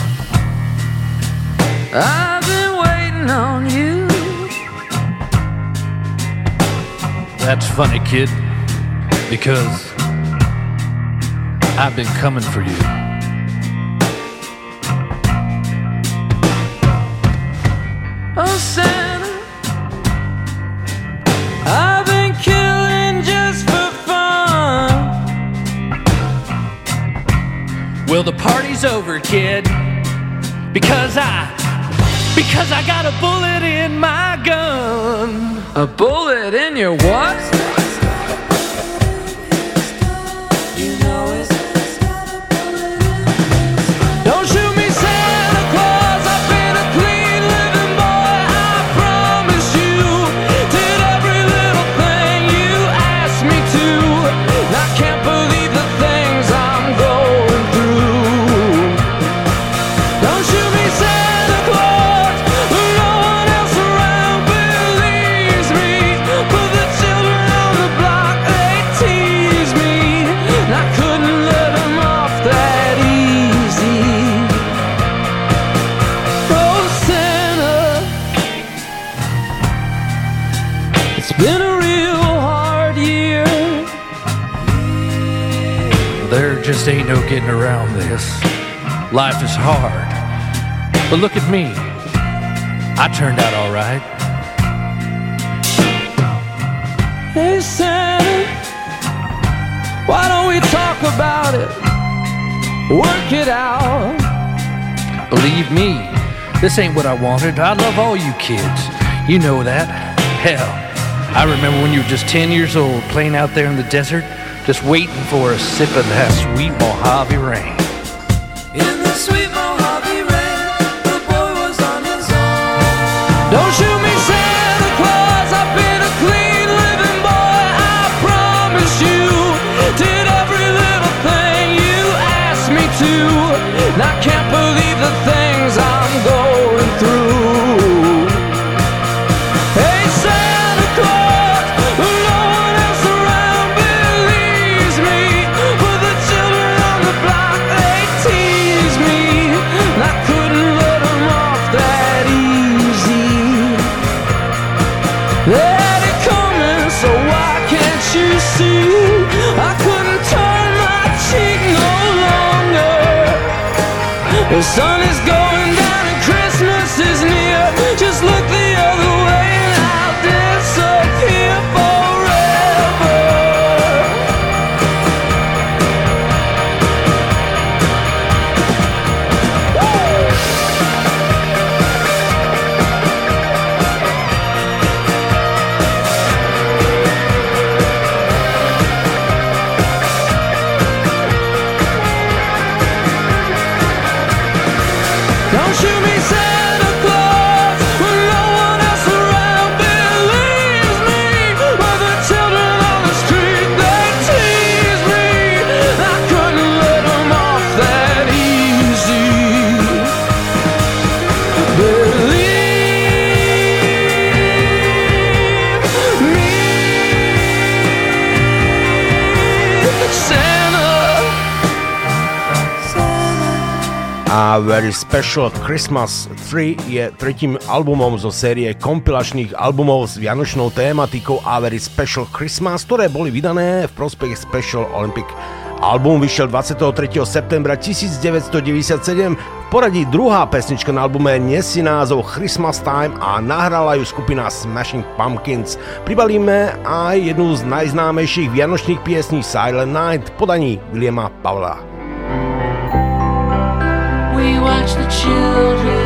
I've been waiting on you. That's funny, kid, because I've been coming for you. Oh, Santa, I've been killing just for fun. Well, the party's over, kid, because I, because I got a bullet in my gun. A bullet in your what? Getting around this. Life is hard. But look at me. I turned out all right. Hey, Santa, why don't we talk about it? Work it out. Believe me, this ain't what I wanted. I love all you kids. You know that. Hell, I remember when you were just 10 years old playing out there in the desert, just waiting for a sip of that sweet Mojave rain. so Very Special Christmas 3 je tretím albumom zo série kompilačných albumov s vianočnou tématikou A Very Special Christmas, ktoré boli vydané v prospech Special Olympic. Album vyšiel 23. septembra 1997, v poradí druhá pesnička na albume nesie názov Christmas Time a nahrala ju skupina Smashing Pumpkins. Pribalíme aj jednu z najznámejších vianočných piesní Silent Night podaní Williama Pavla. We watch the children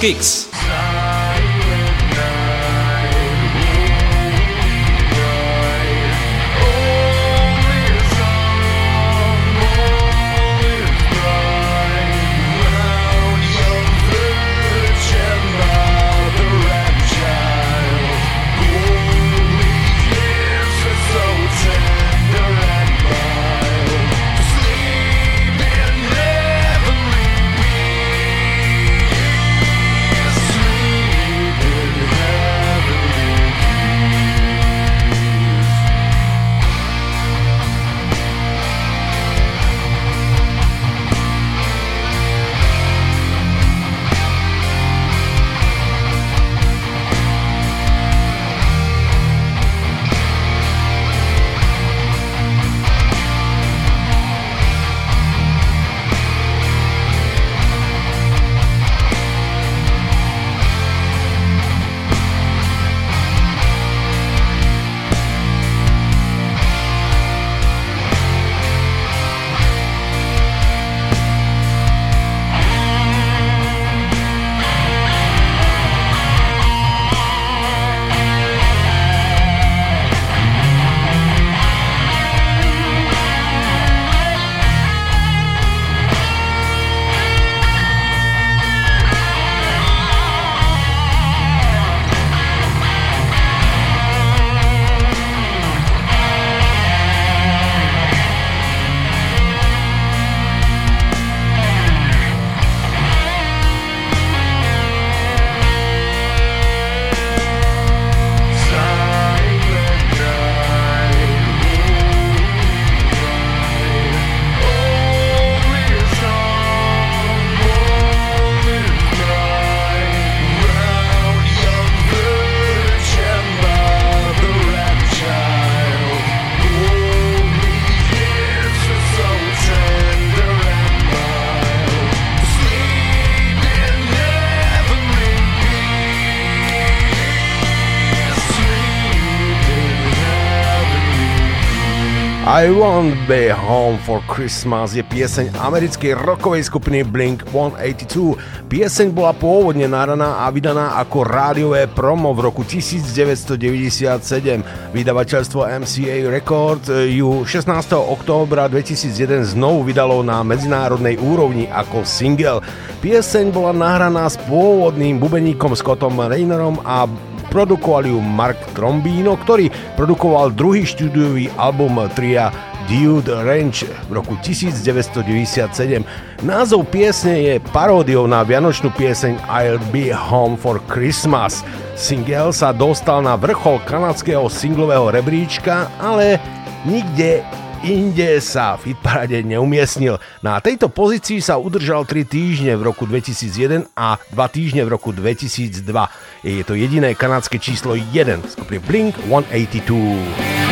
kicks. I Won't Be Home for Christmas je pieseň americkej rockovej skupiny Blink-182. Pieseň bola pôvodne naraná a vydaná ako rádiové promo v roku 1997. Vydavateľstvo MCA Record ju 16. októbra 2001 znovu vydalo na medzinárodnej úrovni ako single. Pieseň bola nahraná s pôvodným bubeníkom Scottom Rainerom a produkoval ju Mark Trombino, ktorý produkoval druhý štúdiový album tria Dude Ranch v roku 1997. Názov piesne je paródiou na vianočnú pieseň I'll Be Home for Christmas. Single sa dostal na vrchol kanadského singlového rebríčka, ale nikde inde sa v hitparade neumiestnil. Na tejto pozícii sa udržal 3 týždne v roku 2001 a 2 týždne v roku 2002. Je to jediné kanadské číslo 1 skupiny Blink 182.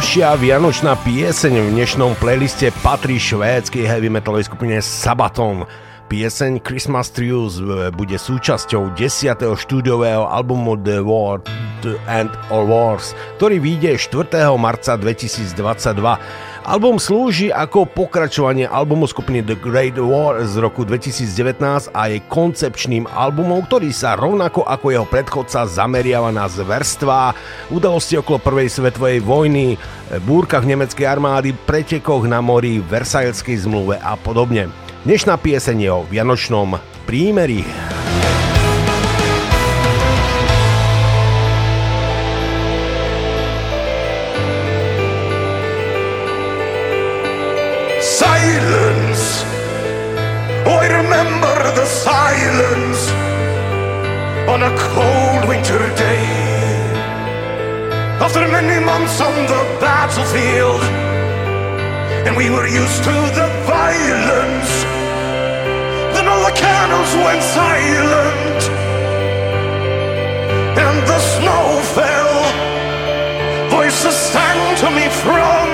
Najnovšia vianočná pieseň v dnešnom playliste patrí švédskej heavy metalovej skupine Sabaton. Pieseň Christmas Trios bude súčasťou 10. štúdiového albumu The The End All Wars, ktorý vyjde 4. marca 2022. Album slúži ako pokračovanie albumu skupiny The Great War z roku 2019 a je koncepčným albumom, ktorý sa rovnako ako jeho predchodca zameriava na zverstvá, udalosti okolo prvej svetovej vojny, búrkach nemeckej armády, pretekoch na mori, Versajskej zmluve a podobne. Dnešná pieseň je o Vianočnom prímeri. on a cold winter day. After many months on the battlefield, and we were used to the violence, then all the cannons went silent, and the snow fell. Voices sang to me from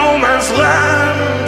no man's land.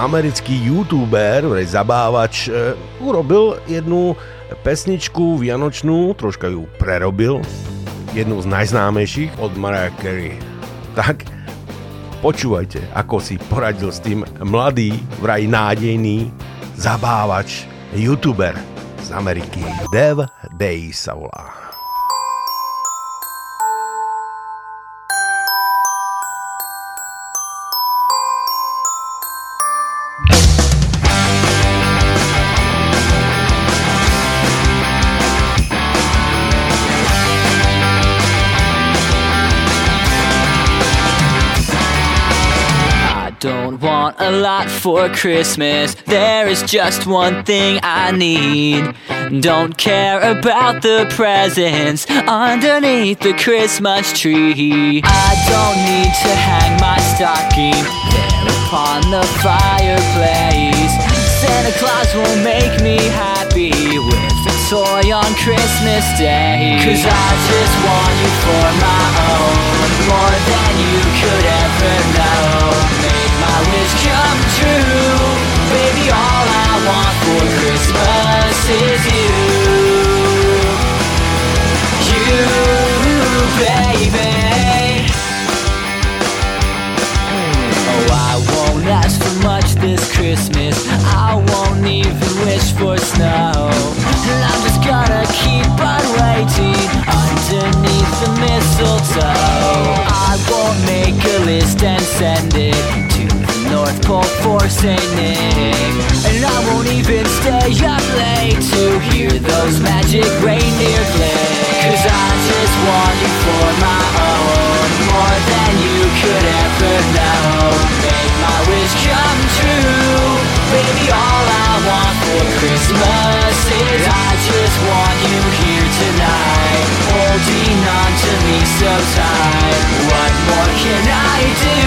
americký youtuber, zabávač, e, urobil jednu pesničku vianočnú, troška ju prerobil, jednu z najznámejších od Mariah Carey. Tak počúvajte, ako si poradil s tým mladý, vraj nádejný zabávač, youtuber z Ameriky. Dev Day sa volá. lot for Christmas. There is just one thing I need. Don't care about the presents underneath the Christmas tree. I don't need to hang my stocking there upon the fireplace. Santa Claus will make me happy with a toy on Christmas Day. Cause I just want you for my own, more than you could ever. Mistletoe. I won't make a list and send it to the North Pole for St. Nick. And I won't even stay up late to hear those magic reindeer click. Cause I just want you for my own, more than you could ever know. Make my wish come true, baby. All I want for Christmas is I just want holding on to me so tight. What more can I do,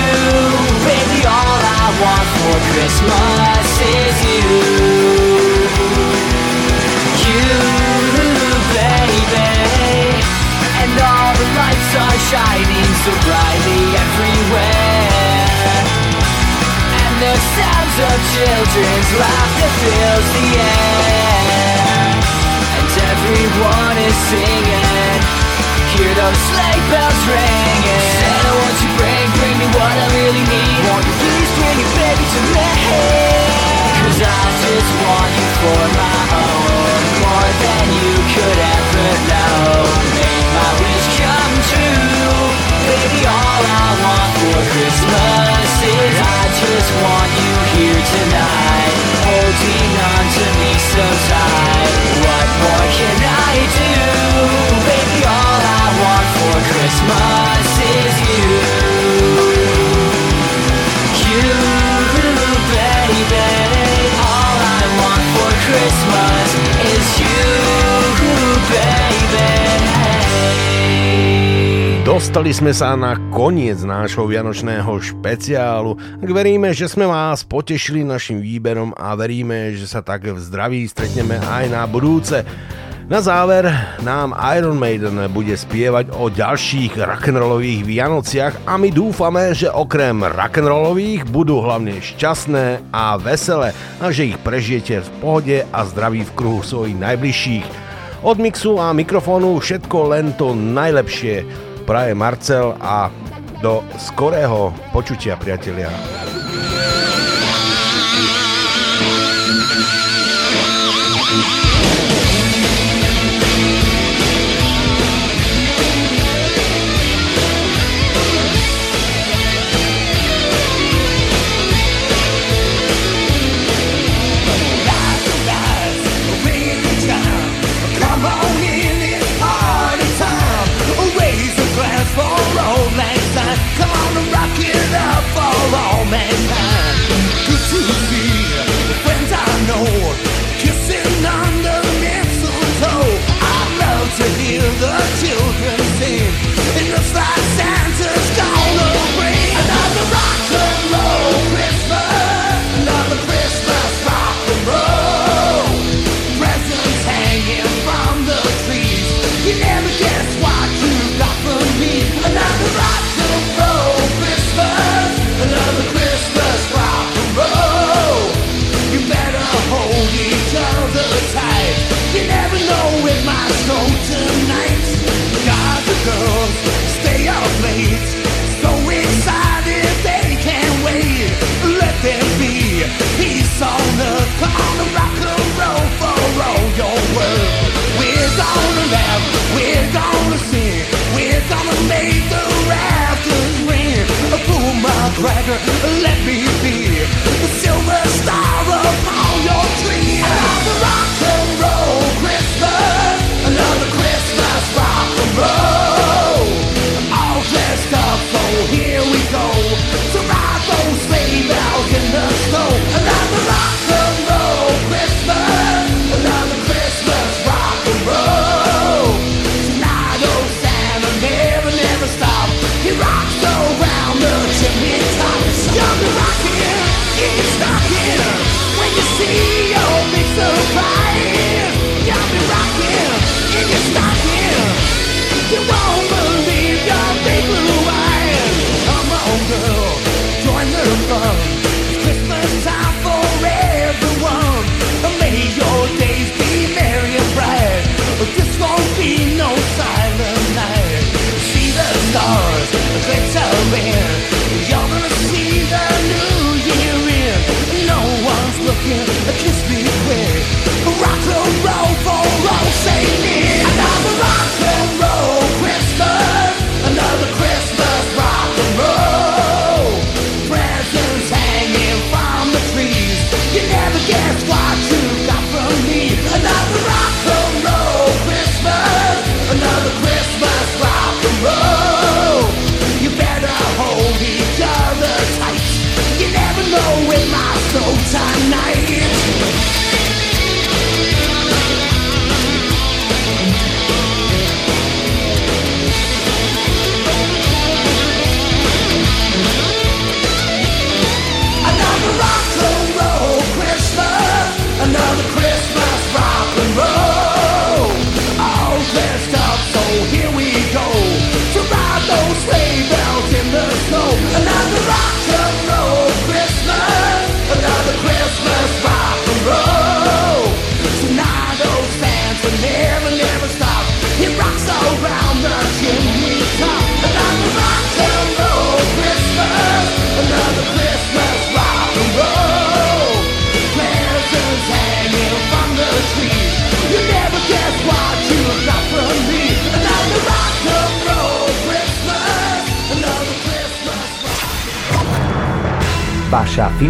baby? All I want for Christmas is you. You, baby. And all the lights are shining so brightly everywhere. And the sounds of children's laughter fills the air. And everyone is singing. Hear those sleigh bells ringing. Santa, won't you bring, bring me what I really need? Won't you please bring it, baby, to me? Cause I just want you for my own, more than you could ever know. Make my wish come true, baby. All I want for Christmas is I just want you here tonight, holding on to me so tight. What more can I do, Dostali sme sa na koniec nášho vianočného špeciálu. Ak veríme, že sme vás potešili našim výberom a veríme, že sa tak v zdraví stretneme aj na budúce. Na záver nám Iron Maiden bude spievať o ďalších rock'n'rollových Vianociach a my dúfame, že okrem rock'n'rollových budú hlavne šťastné a veselé a že ich prežijete v pohode a zdraví v kruhu svojich najbližších. Od mixu a mikrofónu všetko len to najlepšie praje Marcel a do skorého počutia, priatelia. to hear the children sing.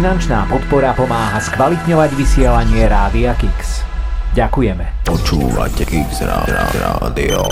Finančná podpora pomáha skvalitňovať vysielanie Rádia Kix. Ďakujeme. Počúvate Kix Rádio.